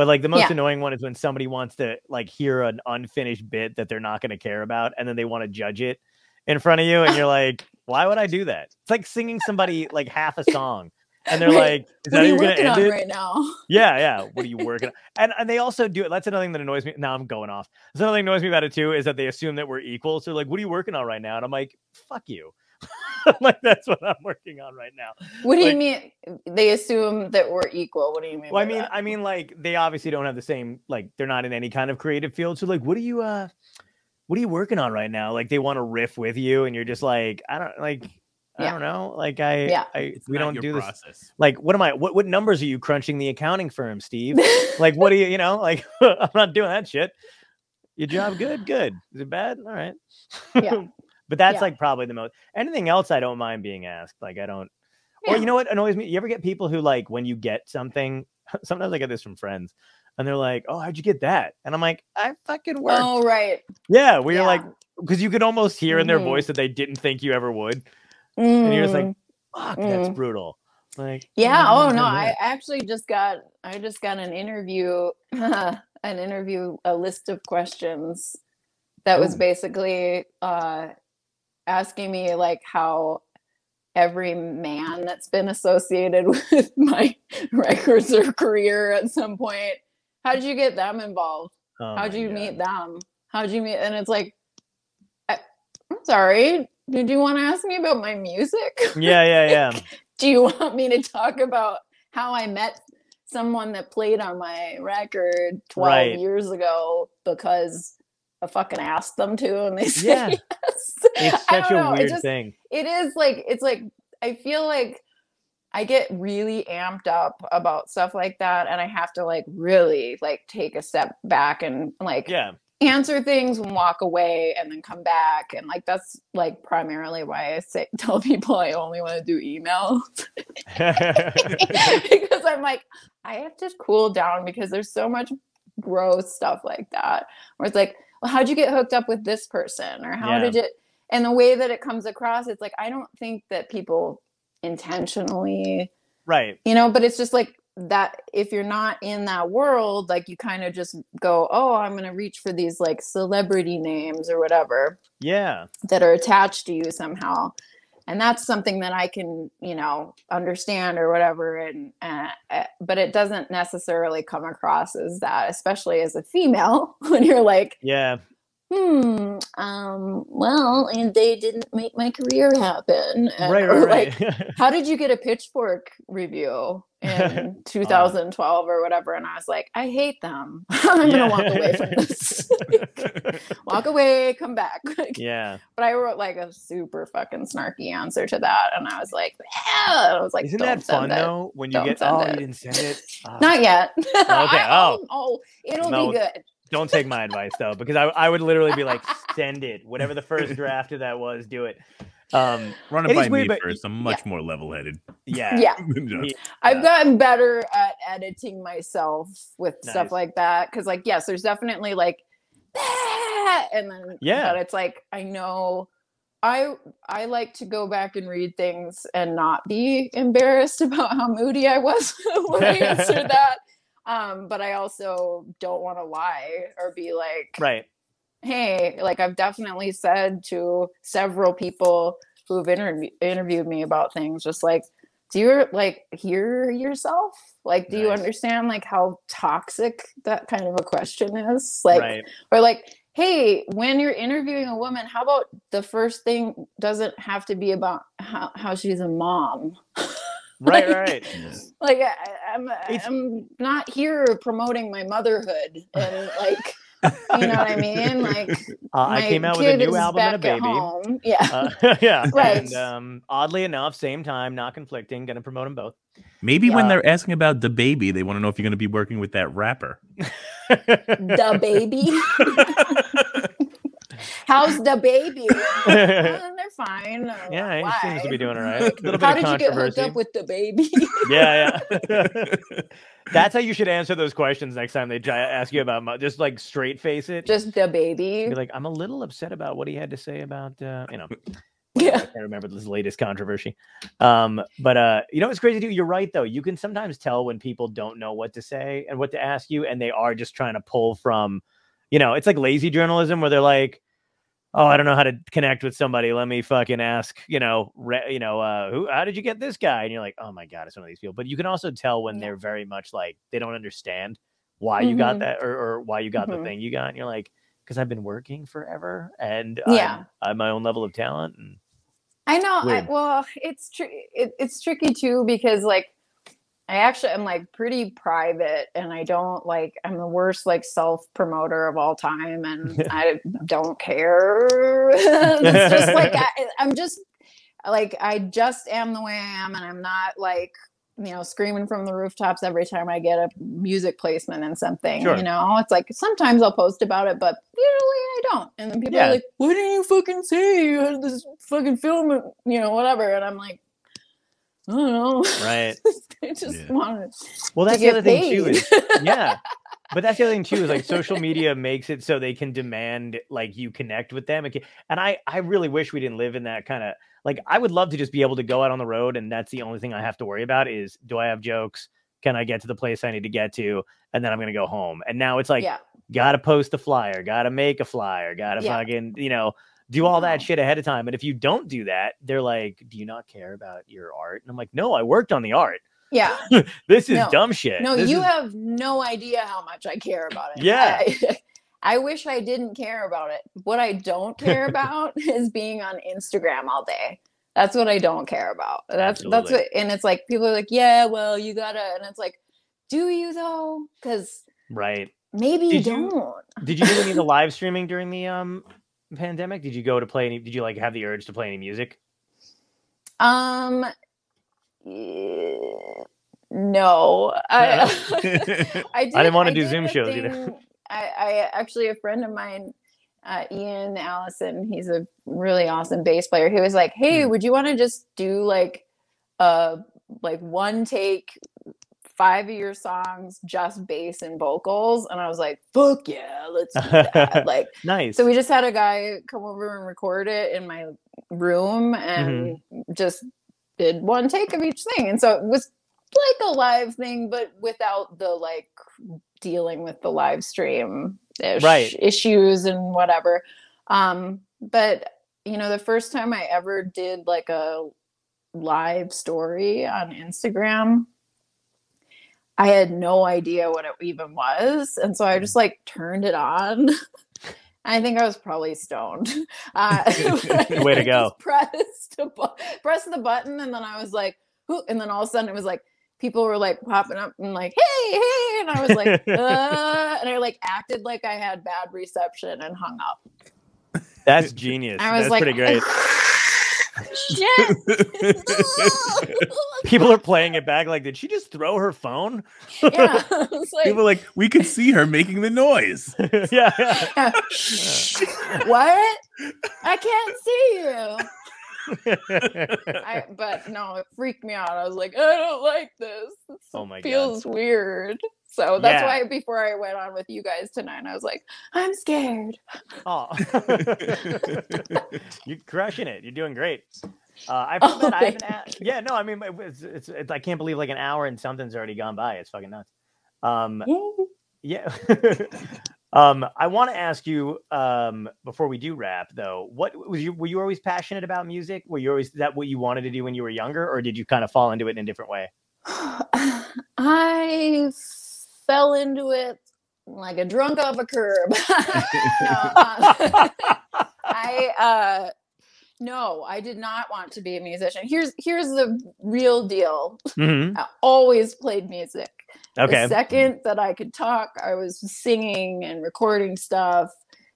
But like the most Yeah. annoying one is when somebody wants to like hear an unfinished bit that they're not going to care about, and then they want to judge it in front of you, and you're like, "Why would I do that?" It's like singing somebody like half a song. And they're like, "Is that you working end on it?" right now? Yeah, yeah. What are you working on? And and they also do it. That's another thing that annoys me. Now I'm going off. That's another thing that annoys me about it too is that they assume that we're equal. So like, what are you working on right now? And I'm like, fuck you. I'm like, that's what I'm working on right now. What do Like- you mean? They assume that we're equal. What do you mean? Well, I mean, that? I mean, like they obviously don't have the same. Like they're not in any kind of creative field. So like, what are you? uh What are you working on right now? Like they want to riff with you, and you're just like, I don't like. I Yeah. don't know. Like I, Yeah. I we don't your do this. Like, what am I? What what numbers are you crunching the accounting firm, Steve? like what do you you know like i'm not doing that shit your job good good is it bad all right Yeah. But that's Yeah. like probably the most anything else i don't mind being asked like i don't or you know what annoys me you ever get people who like when you get something sometimes i get this from friends and they're like oh how'd you get that and i'm like i fucking worked Oh right. yeah where you're like because you could almost hear in their voice that they didn't think you ever would and you're just like Mm. fuck that's Mm. brutal like Yeah. oh, Oh no, I actually just got I just got an interview an interview a list of questions that was basically uh asking me like how every man that's been associated with my records or career at some point how did you get them involved Oh how'd you God. meet them how'd you meet and it's like I, i'm sorry did you want to ask me about my music yeah yeah yeah do you want me to talk about how I met someone that played on my record 12 Right. years ago because I fucking asked them to and they said Yeah. yes. it's such a know, it weird just- thing It is like it's like I feel like I get really amped up about stuff like that and I have to like really like take a step back and like yeah answer things and walk away and then come back and like that's like primarily why I say tell people I only want to do emails. because I'm like, I have to cool down because there's so much gross stuff like that. Where it's like, well, how'd you get hooked up with this person? Or how Yeah. did it and the way that it comes across, it's like I don't think that people intentionally, right you know, but it's just like that if you're not in that world, like you kind of just go, Oh, I'm gonna reach for these like celebrity names or whatever yeah that are attached to you somehow and that's something that i can you know understand or whatever. And uh, uh, but it doesn't necessarily come across as that especially as a female when you're like yeah. Hmm um well and they didn't make my career happen. Right right like right. How did you get a pitchfork review in 2012 or whatever and i was like i hate them i'm gonna walk away from this walk away come back Like, yeah but I wrote like a super fucking snarky answer to that, and I was like, "Yeah." I was like, isn't that fun it. though when you Don't get oh it. you didn't send it Ah, Not yet. Okay, I- oh. oh, it'll No. be good. don't take my advice though because I, I would literally be like send it whatever the first draft of that was do it Um, Run It it by weird, me but- first. I'm much more level-headed. yeah. Yeah. Yeah. I've gotten better at editing myself with Nice. stuff like that. Cause like, yes, there's definitely like "Ah," and then Yeah. but it's like I know I I like to go back and read things and not be embarrassed about how moody I was when I answered that. Um, but I also don't want to lie or be like, Right. Hey, like I've definitely said to several people who've interview- interviewed me about things, just like, do you like hear yourself? Like, do you understand like how toxic that kind of a question is? Like, right. or like, hey, when you're interviewing a woman, how about the first thing doesn't have to be about how, how she's a mom? Right. like- Right. Like, I, I'm I'm not here promoting my motherhood and like. You know what I mean? Like Uh, I my came out with a kid new is album and a back at baby. home. Yeah. Uh, yeah. Right. And um, oddly enough, same time, not conflicting. Going to promote them both. Maybe when they're asking about the baby, they want to know if you're going to be working with that rapper. the baby. How's the baby? They're fine. Yeah, why? he seems to be doing all right. A little bit How of did you get hooked up with the baby? yeah, yeah. That's how you should answer those questions next time they ask you about mo- just like straight face it. Just the baby. be like, I'm a little upset about what he had to say about uh, you know. Yeah. I can't remember this latest controversy. Um, but uh, you know what's crazy too? You're right though. You can sometimes tell when people don't know what to say and what to ask you, and they are just trying to pull from, you know, it's like lazy journalism where they're like, "Oh, I don't know how to connect with somebody. Let me fucking ask." You know, re- you know, uh, who? How did you get this guy? And you're like, "Oh my god, it's one of these people." But you can also tell when Yeah. they're very much like they don't understand why you got Mhm. that or, or why you got the Mhm. thing you got, and you're like because I've been working forever and Yeah. I'm, I have my own level of talent. And I know. I, well, it's tr- it, it's tricky too because like I actually am like pretty private and I don't like I'm the worst like self promoter of all time and I don't care. it's just like I, I'm just like I just am the way I am and I'm not like you know screaming from the rooftops every time I get a music placement and something. Sure. You know, it's like sometimes I'll post about it, but usually I don't. And then people Yeah. are like, "Why didn't you fucking say you had this fucking film?" You know, whatever. And I'm like, I don't know. right. I just Yeah. wanted Well, to that's the get other thing too. Is, yeah. But that's the other thing too is like social media makes it so they can demand like you connect with them. And I, I really wish we didn't live in that kind of like I would love to just be able to go out on the road and that's the only thing I have to worry about is do I have jokes? Can I get to the place I need to get to? And then I'm gonna go home. And now it's like yeah, gotta post a flyer, gotta make a flyer, gotta Yeah. fucking, you know, do all that shit ahead of time. And if you don't do that, they're like, Do you not care about your art? And I'm like, No, I worked on the art. yeah. This is No. dumb shit. No, This you is- have no idea how much I care about it. Yeah. I, I wish I didn't care about it. What I don't care about is being on Instagram all day. That's what I don't care about. That's that's what and it's like people are like, "Yeah, well, you got to." And it's like, "Do you though?" Cuz right. maybe you Did you- don't. Did you do any of the live streaming during the um pandemic? Did you go to play any did you like have the urge to play any music? Um no. I I, did, didn't wanna do did Zoom a shows either. I, I actually a friend of mine, uh, Ian Allison, he's a really awesome bass player. He was like, "Hey, Hmm. would you want to just do like, uh, like one take, five of your songs, just bass and vocals?" And I was like, "Fuck yeah, let's do that!" like, Nice. so we just had a guy come over and record it in my room and Mm-hmm. just did one take of each thing. And so it was like a live thing, but without the like dealing with the live stream Right. issues and whatever. Um, but you know, the first time I ever did like a live story on Instagram, I had no idea what it even was. And so I just like turned it on. I think I was probably stoned. Uh, Way to go. Pressed, bu- pressed the button, and then I was like, "Who?" And then all of a sudden, it was like people were like popping up and like, "Hey, hey!" And I was like, uh, and I like acted like I had bad reception and hung up. That's genius. I was That's like, pretty great. Shit. People are playing it back like, did she just throw her phone? yeah, like, People are like, we could see her making the noise. yeah, yeah. what? I can't see you. I, but no, it freaked me out. I was like, I don't like this. This Oh my God. feels weird. So that's Yeah. why before I went on with you guys tonight, I was like, I'm scared. oh, you're crushing it. You're doing great. Uh, I Oh. I haven't. thank a- yeah, no, I mean, it's, it's, it's, I can't believe like an hour and something's already gone by. It's fucking nuts. Um, Yeah. Um, I want to ask you um, before we do wrap, though. What was you? Were you always passionate about music? Were you always that what you wanted to do when you were younger, or did you kind of fall into it in a different way? I fell into it like a drunk off a curb. no, I uh no, I did not want to be a musician. Here's here's the real deal. Mhm. I always played music. Okay. The second that I could talk, I was singing and recording stuff.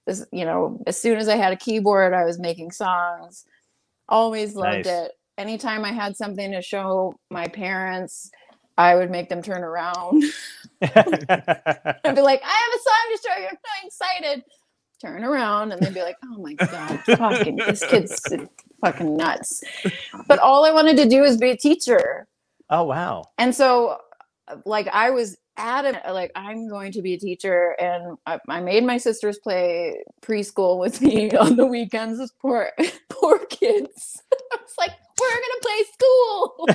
This, you know, as soon as I had a keyboard, I was making songs. Always loved Nice. it. Anytime I had something to show my parents, I would make them turn around. I'd be like, I have a song to show you. I'm so excited. Turn around, and they'd be like, Oh my god, fucking this kid's fucking nuts. But all I wanted to do was be a teacher oh wow. and so like i was adamant like i'm going to be a teacher and i, I made my sisters play preschool with me on the weekends Those poor poor kids. I was like we're gonna play school!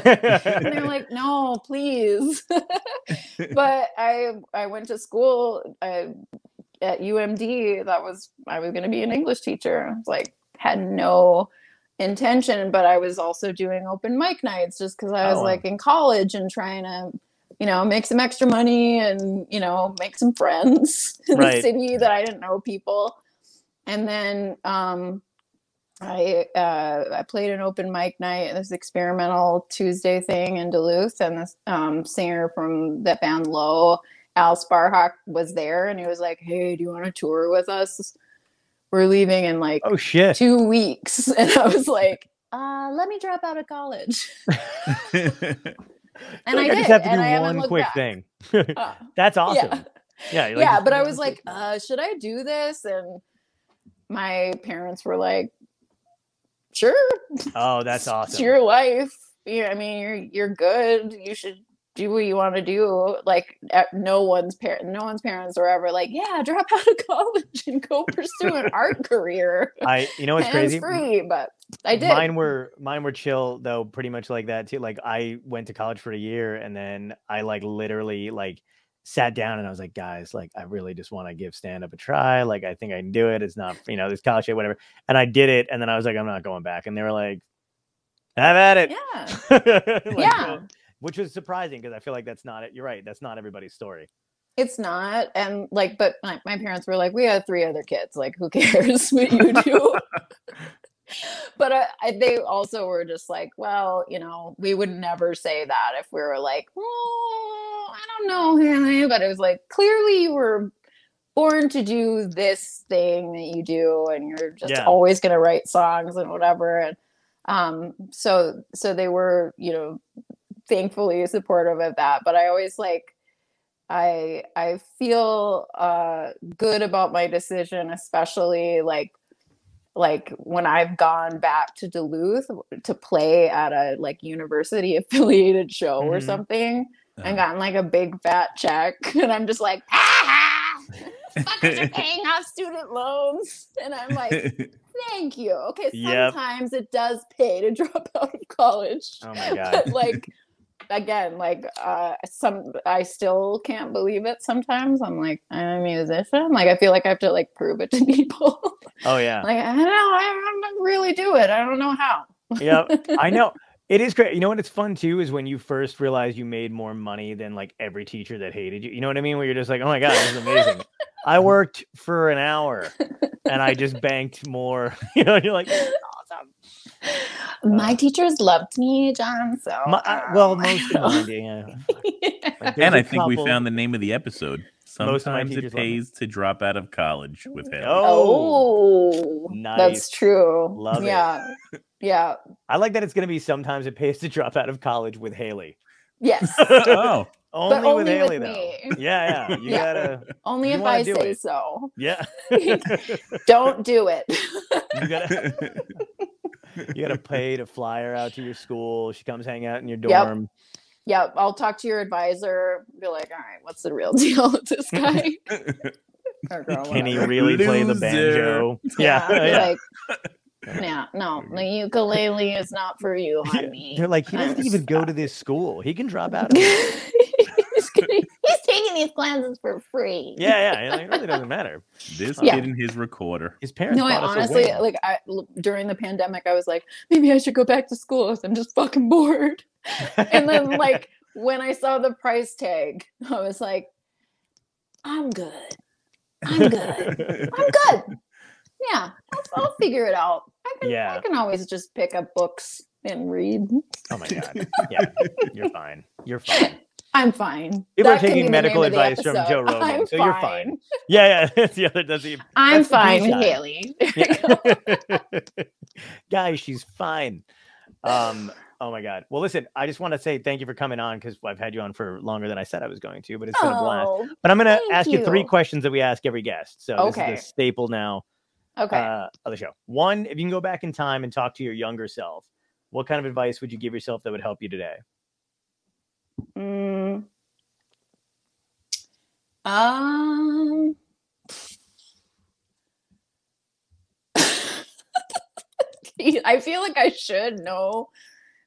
And they're like no please. But i i went to school uh, at umd that was i was going to be an english teacher. I was like had no intention but i was also doing open mic nights just because i was Oh, like in college and trying to you know make some extra money and you know make some friends in Right. the city that i didn't know people and then um I uh, I played an open mic night, this experimental Tuesday thing in Duluth, and this um, singer from that band Low, Al Sparhawk, was there, and he was like, "Hey, do you want to tour with us? We're leaving in like oh shit. two weeks," and I was like, uh, "Let me drop out of college," and I, Like, did, just have to and do I one quick back. thing. Uh, That's awesome. Yeah. Yeah. like, yeah, but I was like, uh, should I do this? And my parents were like, sure, oh, that's it's awesome. your life. Yeah, I mean, you're you're good. You should do what you want to do. Like, no one's parent, no one's parents are ever like, yeah, drop out of college and go pursue an art career. I, you know what's crazy? free, but I did. Mine were mine were chill though, pretty much like that too. Like I went to college for a year and then I like literally like sat down and I was like, guys, like I really just want to give stand up a try. Like I think I can do it. It's not, you know, this college shit, whatever. And I did it, and then I was like, I'm not going back. And they were like, have at it. yeah, Like, yeah. uh, which was surprising because I feel like that's not it. You're right. That's not everybody's story. It's not. And like, but my, my parents were like, we have three other kids. Like, who cares what you do? but I, I, they also were just like, well, you know, we would never say that if we were like, oh, I don't know, Hannah. But it was like, clearly you were born to do this thing that you do, and you're just Yeah. always going to write songs and whatever. And um, so, so they were, you know, thankfully supportive of that. But I always like, I I feel uh good about my decision, especially like like when I've gone back to Duluth to play at a like university affiliated show or Mhm. something Uh-huh. and gotten like a big fat check and I'm just like ah, fuckers are paying off student loans and I'm like thank you okay Yep. sometimes it does pay to drop out of college Oh my god. but like again like uh some i still can't believe it sometimes. I'm like i'm a musician. Like i feel like i have to like prove it to people. Oh yeah. like i don't know, i don't really do it. I don't know how. Yeah i know. It is great. You know what? It's fun too is when you first realize you made more money than like every teacher that hated you. You know what i mean? Where you're just like oh my god this is amazing. I worked for an hour and i just banked more. You know you're like "This is awesome my teachers loved me john so My, uh, well most of mine yeah. Like, and I think we found the name of the episode. Most Sometimes it teachers love me. pays to drop out of college with him. oh, oh nice. that's true Love it. yeah yeah i like that it's going to be sometimes it pays to drop out of college with haley yes oh, only, with only haley with though yeah yeah you Yeah. gotta only You if i say it. so yeah don't do it you gotta you gotta pay to fly her out to your school. She comes hang out in your dorm. Yep, I'll talk to your advisor. Be like, all right, what's the real deal with this guy? girl, Can he whatever. really play the banjo? Yeah, be yeah. Like, yeah, no, the ukulele is not for you, honey. They're like, he doesn't I'm even go to this school. He can drop out. Of it. he's, getting- he's taking these classes for free. Yeah, yeah. Like, it really doesn't matter. This Yeah. kid and his recorder. His parents. No, I bought us a honestly wing. like I l- during the pandemic, I was like, maybe I should go back to school. 'cause I'm just fucking bored. And then like when I saw the price tag, I was like, I'm good. I'm good. I'm good. Yeah, I'll, I'll figure it out. I can. Yeah. I can always just pick up books and read. oh my god. Yeah, you're fine. You're fine. I'm fine. People are That can taking medical the advice from. Joe Rogan, I'm so you're fine. Yeah, yeah. That's the other. That's the. I'm That's fine, B-side. Haley. You go. Guys, she's fine. Um. Oh my god. Well, listen. I just want to say thank you for coming on because I've had you on for longer than I said I was going to, but it's been a blast. Oh, But I'm gonna ask you. three questions that we ask every guest. So this Okay. is a staple now okay. uh, of the show. One, if you can go back in time and talk to your younger self, what kind of advice would you give yourself that would help you today? Mm. Um. I feel like I should know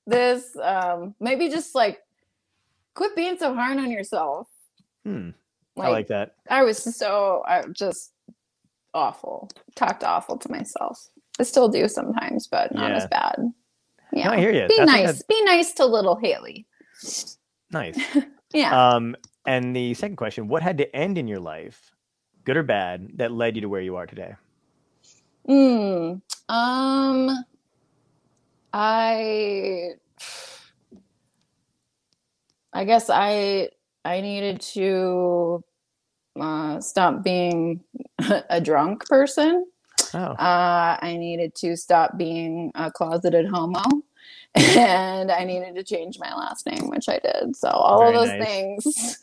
this. Um, maybe just like quit being so hard on yourself. Hmm. Like, I like that. I was so I just awful. Talked awful to myself. I still do sometimes, but not Yeah. as bad. Yeah. I hear you. Be That's nice. Be nice to little Haley. Nice. Yeah. Um, and the second question: What had to end in your life, good or bad, that led you to where you are today? Mm, um, I, I guess I, I needed to uh, stop being a drunk person. Oh, Uh, I needed to stop being a closeted homo. And I needed to change my last name, which I did. So all Very of those nice. things.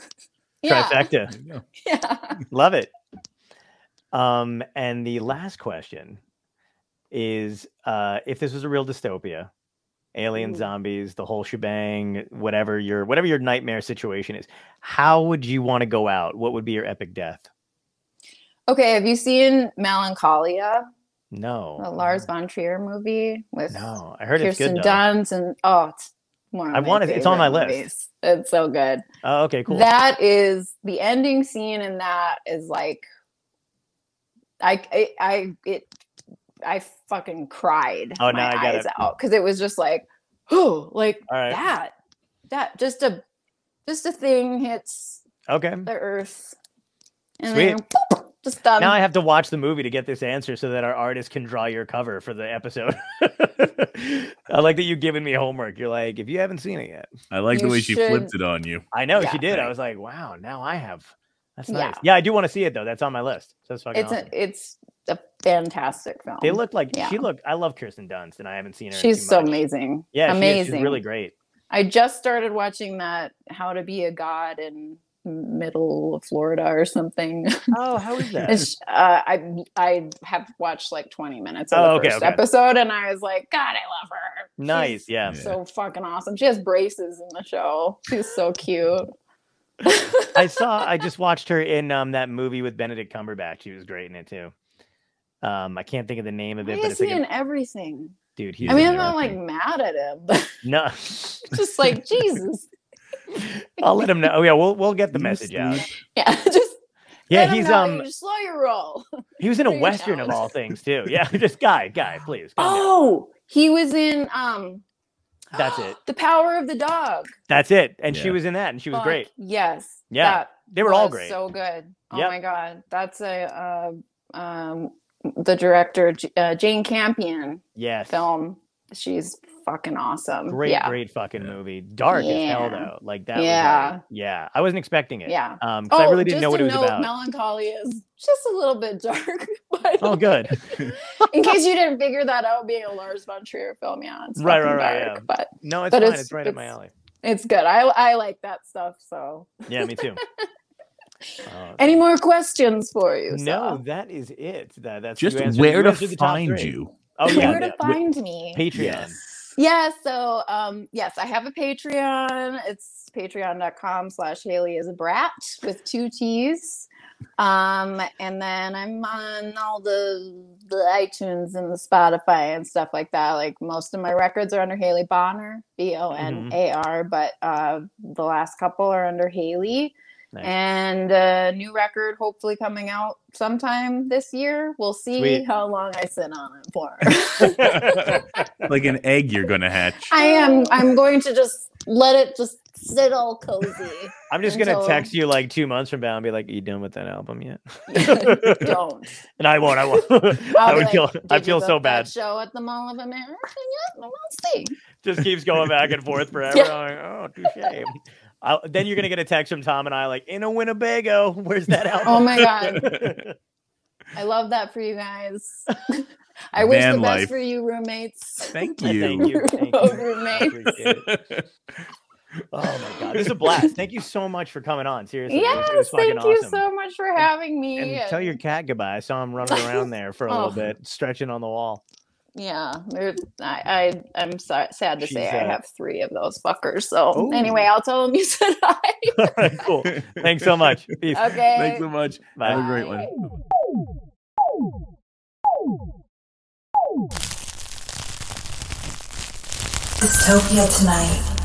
yeah, trifecta. There you go. yeah. Love it. Um, and the last question is: uh, If this was a real dystopia, alien Ooh. zombies, the whole shebang, whatever your whatever your nightmare situation is, how would you want to go out? What would be your epic death? Okay, have you seen Melancholia? No, the Lars von Trier movie with No, I heard it's Kirsten good though. Dunst and oh, it's one of I wanna- it's on my favorite list. movies. It's so good. Oh, okay, cool. That is the ending scene in that is like, I I, I it I fucking cried. Oh, my now I eyes out because it was just like, oh, like right. that, that just a just a thing hits okay. the earth, and Sweet. then boop, just done. Now I have to watch the movie to get this answer so that our artist can draw your cover for the episode. I like that you've given me homework. You're like, if you haven't seen it yet, I like the You way she flipped it on you. I know Yeah. she did. I was like, wow, now I have. That's nice. Yeah, I do want to see it though. That's on my list. So that's fucking it's awesome. a it's a fantastic film. they look like yeah. she looked. I love Kirsten Dunst, and I haven't seen her. She's so much. amazing. Yeah, she is. amazing. She's really great. I just started watching that How to Be a God in Middle of Florida or something. Oh, how is that? Uh, I I have watched like 20 minutes of Oh, the okay, first okay. episode, and I was like, God, I love her. nice. She's Yeah. so fucking awesome. She has braces in the show. She's so cute. I saw. I just watched her in um that movie with Benedict Cumberbatch. She was great in it too. Um, I can't think of the name of Why it, but is it's he like in a, everything? dude. He's I mean, I'm not like mad at him, but no. just like Jesus. I'll let him know. Oh yeah, we'll we'll get the message out. Yeah, just Yeah, let him he's know, um you just slow your roll. he was in a western of all things too. Yeah, just guy, guy, please. calm down. Oh, he was in um That's it. The Power of the Dog. That's it. And she was in that, and she was Fuck, great. Yes. Yeah, that They were all was great. So good. Oh Yep. my god, that's a uh, um the director uh, Jane Campion yes. film. She's fucking awesome. Great, yeah. great fucking movie. Dark as hell though. Like that. Yeah. like, yeah. I wasn't expecting it. Yeah. Um, 'cause I really didn't know what it was about. Melancholy is just a little bit dark. But Oh, good. in case you didn't figure that out, being a Lars von Trier film, yeah, it's Right, right, right, dark, yeah. but No, it's But fine. it's- It's, right up my alley. it's good. I I like that stuff. So, Yeah, me too. Uh, any more questions for you? no, Sal? that is it. That that's Just where you to answered the top find you. Oh yeah, Where to find me? Patreon. Yes. Yeah, so um yes, I have a Patreon. It's patreon.com slash Haley is a brat with two T's. Um and then I'm on all the the iTunes and the Spotify and stuff like that. Like most of my records are under Haley Bonar, B O N A R, but uh the last couple are under Haley. Nice. And a new record hopefully coming out sometime this year. We'll see Sweet. how long I sit on it for. like an egg you're gonna hatch. I am. I'm going to just let it just sit all cozy. I'm just gonna text you like two months from now and be like, "You done with that album yet?" Don't. And I won't. I won't. I would like, feel. I feel so bad. Show at the Mall of America. Yeah, we'll see. Just keeps going back and forth forever. Yeah. I'm like, oh, touche. I'll, then you're gonna get a text from Tom and I like in a Winnebago. Where's that oh album? Oh my god, I love that for you guys. I wish Van the best life. for you, roommates. Thank Thank you. you. Thank you. I roommates. Oh my god, this is a blast. Thank you so much for coming on. Seriously, it was- Yes, it was thank you awesome. so much for having me. And tell your cat goodbye. I saw him running around there for a Oh. little bit, stretching on the wall. Yeah, I, I I'm sorry, sad to say She's, I uh, have three of those fuckers. So Oh. anyway, I'll tell them you said hi. All right, cool. Thanks so much. Peace. Okay. Thanks so much. Bye. Have a great one. Dystopia tonight.